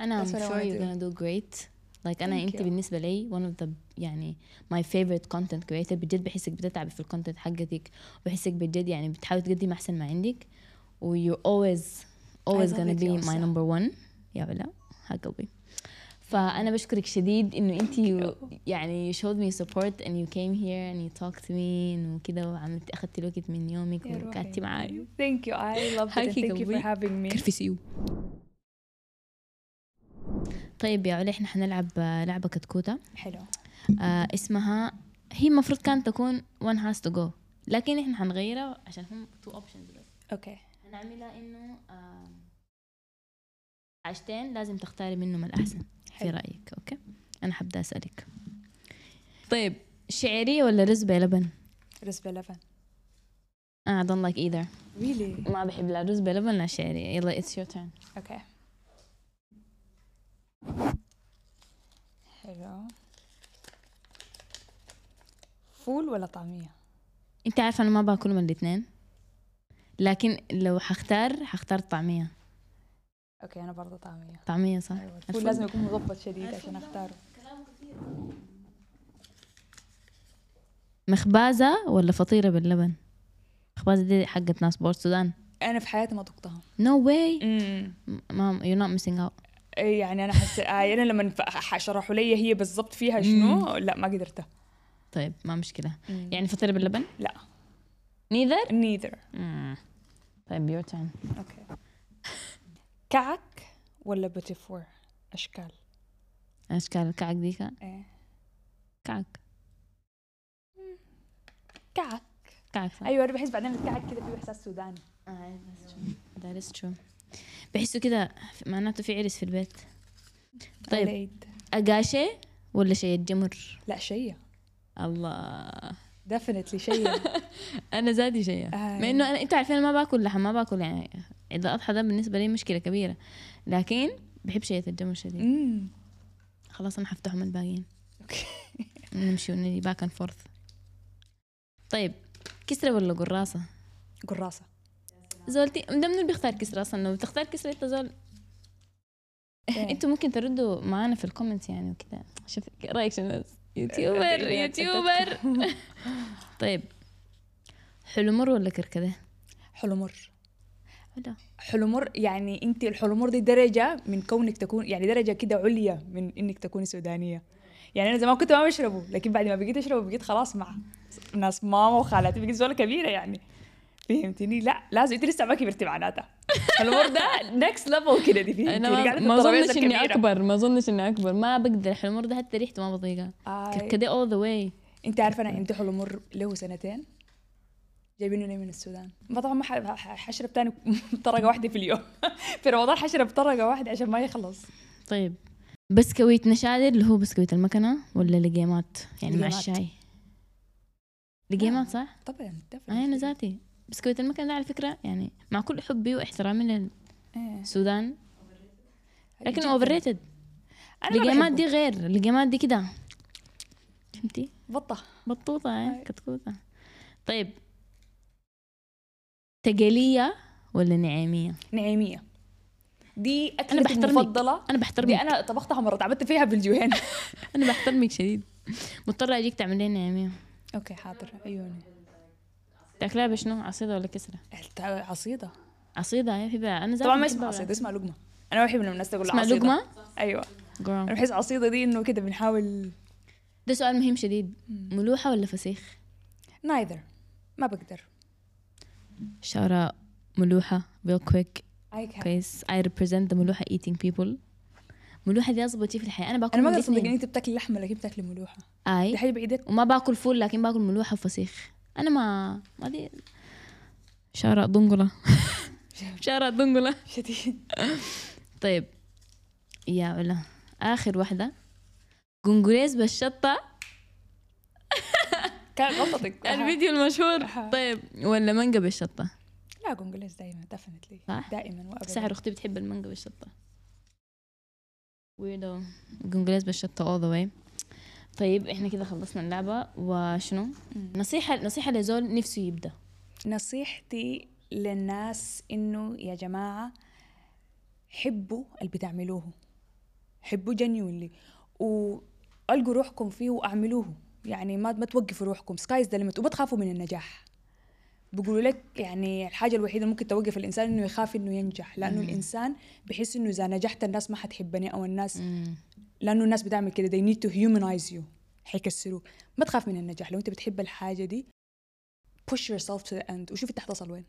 S1: أنا I'm sure you're gonna do great. Like أنا
S2: أنت.
S1: بالنسبة لي one of the يعني my favorite content creator بجد بحسك بتتعبي في الكونتنت حقتك وبحسك بجد يعني بتحاولي تقدمي أحسن ما عندك و you're always always gonna be my number one. يا حق قلبي فأنا بشكرك شديد إنه
S2: أنت.
S1: يعني you. showed me support and you came here and you talked to me إنه كده وعملت اخذتي الوقت من يومك. وقعدتي معي
S2: Thank you. I love it thank you for having me.
S1: of course طيب يا علا إحنا حنلعب لعبة كتكوتة.
S2: حلو.
S1: آه اسمها هي المفروض كانت تكون one has to go لكن إحنا حنغيرها عشان هم two options بس.
S2: أوكي
S1: هنعملها إنه آه حاجتين لازم تختاري منهم الأحسن. في رأيك أوكي؟ أنا حبدا أسألك. طيب. شعرية ولا رز بلبن
S2: رز بلبن
S1: I don't like either.
S2: Really?
S1: ما بحب لا رز بلبن لا شعرية. يلا it's your turn.
S2: Okay. حلو. فول ولا طعمية؟
S1: أنت عارفة أنا ما باكل من الاثنين لكن لو حختار حختار الطعمية
S2: أوكي أنا برضه طعمية.
S1: طعمية صح؟
S2: أيوه الفول لازم يكون مظبط شديد عشان أختاره.
S1: مخبازة ولا فطيرة باللبن؟ مخبازة دي حقت ناس بور السودان.
S2: أنا في حياتي ما ذقتها
S1: no
S2: way
S1: ma'am you not missing out
S2: يعني أنا حس آه، أنا لما شرحوا لي هي بالضبط فيها شنو لا ما قدرت
S1: طيب ما مشكلة.
S2: يعني
S1: يعني فطيرة باللبن؟
S2: لا.
S1: Neither
S2: neither.
S1: طيب your time
S2: أوكي. كعك ولا بيتي فور أشكال.
S1: أشكال الكعك ديك
S2: إيه.
S1: كعك.
S2: كعك.
S1: كعك صح.
S2: أيوه أنا بحس بعدين الكعك كده فيه إحساس سوداني.
S1: that is true. بحسه كده معناته في عرس في البيت. طيب
S2: العيد.
S1: أقاشي ولا شيء الجمر؟
S2: لا شيء.
S1: الله.
S2: ديفنتلي شيء.
S1: أنا زادي شيء.
S2: آه.
S1: مع إنه أنا إنتوا عارفين ما باكل لحم ما باكل يعني عيد الاضحى ده بالنسبة لي مشكلة كبيرة. لكن بحب شاي الجمر شديد
S2: امم
S1: خلاص أنا حفتحهم من الباقيين.
S2: أوكي.
S1: نمشي ونجي back and forth طيب كسرة ولا قراصة؟
S2: قراصة.
S1: زولتي ده من اللي بيختار كسرة أصلا؟ لو بتختار كسرة أنت زول.
S2: إيه.
S1: أنتوا ممكن تردوا معانا في ال comments يعني وكده. شوف رأيك شنو؟
S2: YouTuber
S1: YouTuber. طيب حلمر ولا كركدي؟
S2: حلمر
S1: لا
S2: حلمر يعني انت الحلمر دي درجة من كونك تكون يعني درجة كده عليا من انك تكوني سودانية. يعني أنا زمان كنت ما بشربه لكن بعد ما بقيت أشربه بقيت خلاص مع ناس ماما وخالاتي بقيت زوله كبيرة يعني. فهمتني لا لازم انت لسه ما كبرتي معناتها. الحلمر ده next level كده دي فهمتني
S1: أنا ما,
S2: الترابيزة
S1: أظنش
S2: إني.
S1: أكبر ما أظنش إني أكبر. ما بقدر. الحلمر ده حتى ريحته ما بطيقها. كركدي all the way.
S2: انت عارفة أنا عندي حلمر له سنتين. جايبينه لي من السودان ما طبعا ما حشرب تاني طرقة واحدة في اليوم في رمضان حشرب طرقه واحدة عشان ما يخلص
S1: طيب بسكويت نشادر اللي هو بسكويت المكنة ولا لقيمات يعني مع. الشاي لقيمات صح؟
S2: طبعا
S1: آه
S2: أنا.
S1: ذاتي بسكويت المكنة ده على فكرة يعني مع كل حبي واحترامي
S2: إيه.
S1: للسودان لكن. overrated
S2: بحبه.
S1: دي غير لقيمات دي كده فهمتي؟
S2: بطة
S1: بطوطة آه،
S2: أي.
S1: كتكوتة طيب تقلية ولا نعيمية؟
S2: نعيميه دي
S1: أنا
S2: أكلتي
S1: بحترمك.
S2: المفضلة.
S1: أنا
S2: دي
S1: بحترمك
S2: أنا طبختها مرة تعبت فيها بالجوهين
S1: أنا بحترمك شديد. مضطرة أجيك تعمل لي نعيمية
S2: أوكي حاضر. عيوني
S1: تاكلها بشنو؟ عصيدة ولا كسرة؟
S2: عصيدة.
S1: عصيدة هي في بقى أنا ذاتي
S2: طبعا ما اسمها عصيدة اسمها لقمة. أنا بحب لما الناس تقول
S1: اسمها
S2: عصيدة.
S1: لقمة؟
S2: أيوه.
S1: Girl.
S2: أنا بحس عصيدة دي إنه كده بنحاول.
S1: ده سؤال مهم شديد. ملوحة ولا فسيخ؟
S2: نايذر ما بقدر.
S1: شارع ملوحة real quick.
S2: كان
S1: كويس I represent the ملوحة eating people. ملوحة دي أظبط في الحياة. أنا باكل
S2: أنا ما ان
S1: الاثنين
S2: أنت بتاكلي لحمة لكن بتاكلي ملوحة. دي
S1: أي
S2: حاجة بعيدة
S1: وما باكل فول لكن باكل ملوحة وفسيخ. أنا ما ما دي شارع دنقلة شارع دنقلة
S2: شديد.
S1: طيب. يا علا آخر واحدة. قنقليز بالشطة.
S2: كان غلطتك.
S1: الفيديو المشهور. طيب ولا مانجا بالشطة؟
S2: لا قنقليز دائما
S1: definitely؟
S2: دائما وابدا.
S1: سحر أختي بتحب المانجا بالشطة. weirdo قنقليز بالشطة all the way. طيب إحنا كده خلصنا اللعبة. وشنو. نصيحه نصيحة لزول نفسه يبدأ.
S2: نصيحتي للناس إنه يا جماعة حبوا اللي بتعملوه. حبوا genuinely وألقوا روحكم فيه وأعملوه. يعني ما ما توقفوا روحكم. sky's the limit وما تخافوا من النجاح. بيقولوا لك يعني الحاجة الوحيدة اللي ممكن توقف الإنسان إنه يخاف إنه ينجح. لأنه
S1: مم.
S2: الإنسان بحس إنه إذا نجحت الناس ما حتحبني أو الناس
S1: مم.
S2: لأنه الناس بتعمل كده. They need to humanize you. حيكسروك. ما تخاف من النجاح. لو أنت بتحب الحاجة دي push yourself to the end. وشوف أنت حتصل وين.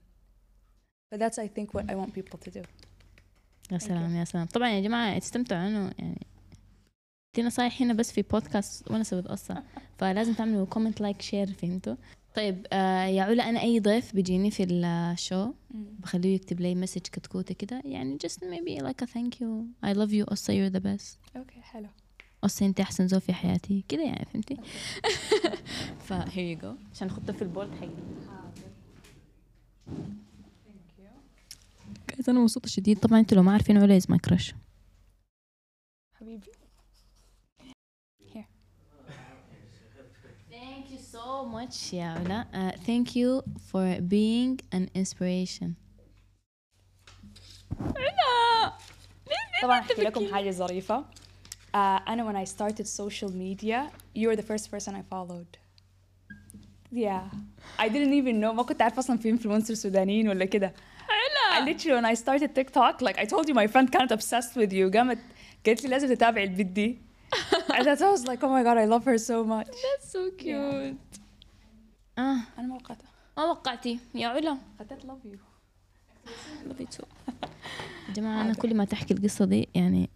S2: ف that's I think what I want people to do.
S1: يا سلام يا سلام. طبعا يا جماعة استمتعوا. إنه يعني دي نصايح هنا بس في بودكاست ونسة with أصة فلازم تعملوا comment like share فهمتوا؟ طيب آه يا علا أنا أي ضيف بيجيني في ال show بخليه يكتب لي message كتكوتة كده يعني just maybe like a thank you I love you أصة you're the best.
S2: أوكي حلو.
S1: أصة أنت أحسن زول في حياتي كده يعني فهمتي؟ ف here you go. عشان أحطها في البورد حقي guys أنا مبسوطة شديد. طبعا أنتوا لو ما عارفين علا is my crush.
S2: حبيبي.
S1: much يا علا uh, thank you for being an inspiration علا
S2: طبعا احكي لكم حاجه ظريفه uh, انا when I started social media you're the first person I followed yeah I didn't even know ما كنت عارفه اصلا في influencers سودانيين ولا كده I
S1: علا
S2: literally when I started TikTok like I told you my friend كانت obsessed with you قامت قالت لي لازم تتابعي البنت دي and that's I was like oh my god I love her so much.
S1: That's so cute. آه
S2: أنا ما وقعتها
S1: ما وقعتي. يا علا.
S2: قتلت love you.
S1: Love you too. يا جماعة أنا كل ما تحكي القصة دي يعني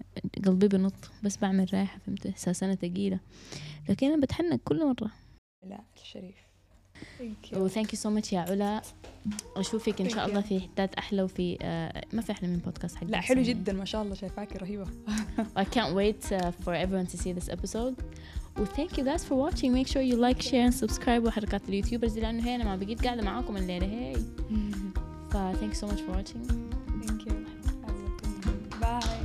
S1: قلبي بنط. بس بعمل رايحة فهمت؟ إحساس أنا تقيلة لكن أنا بتحنك كل مرة.
S2: لا الشريف. و thank you
S1: so much يا علا. أشوفك إن شاء الله في حتات أحلى وفي آه ما في أحلى من بودكاست حق
S2: لا حلو جدا ما شاء الله شايفاكي رهيبة.
S1: I can't wait uh, for everyone to see this episode. و thank you guys for watching make sure you like share and subscribe وحركات ال YouTubers لأنه هي أنا ما بقيت قاعدة معاكم الليلة هي ف ثانك يو سو ماتش فور واتشينج ثانك يو باي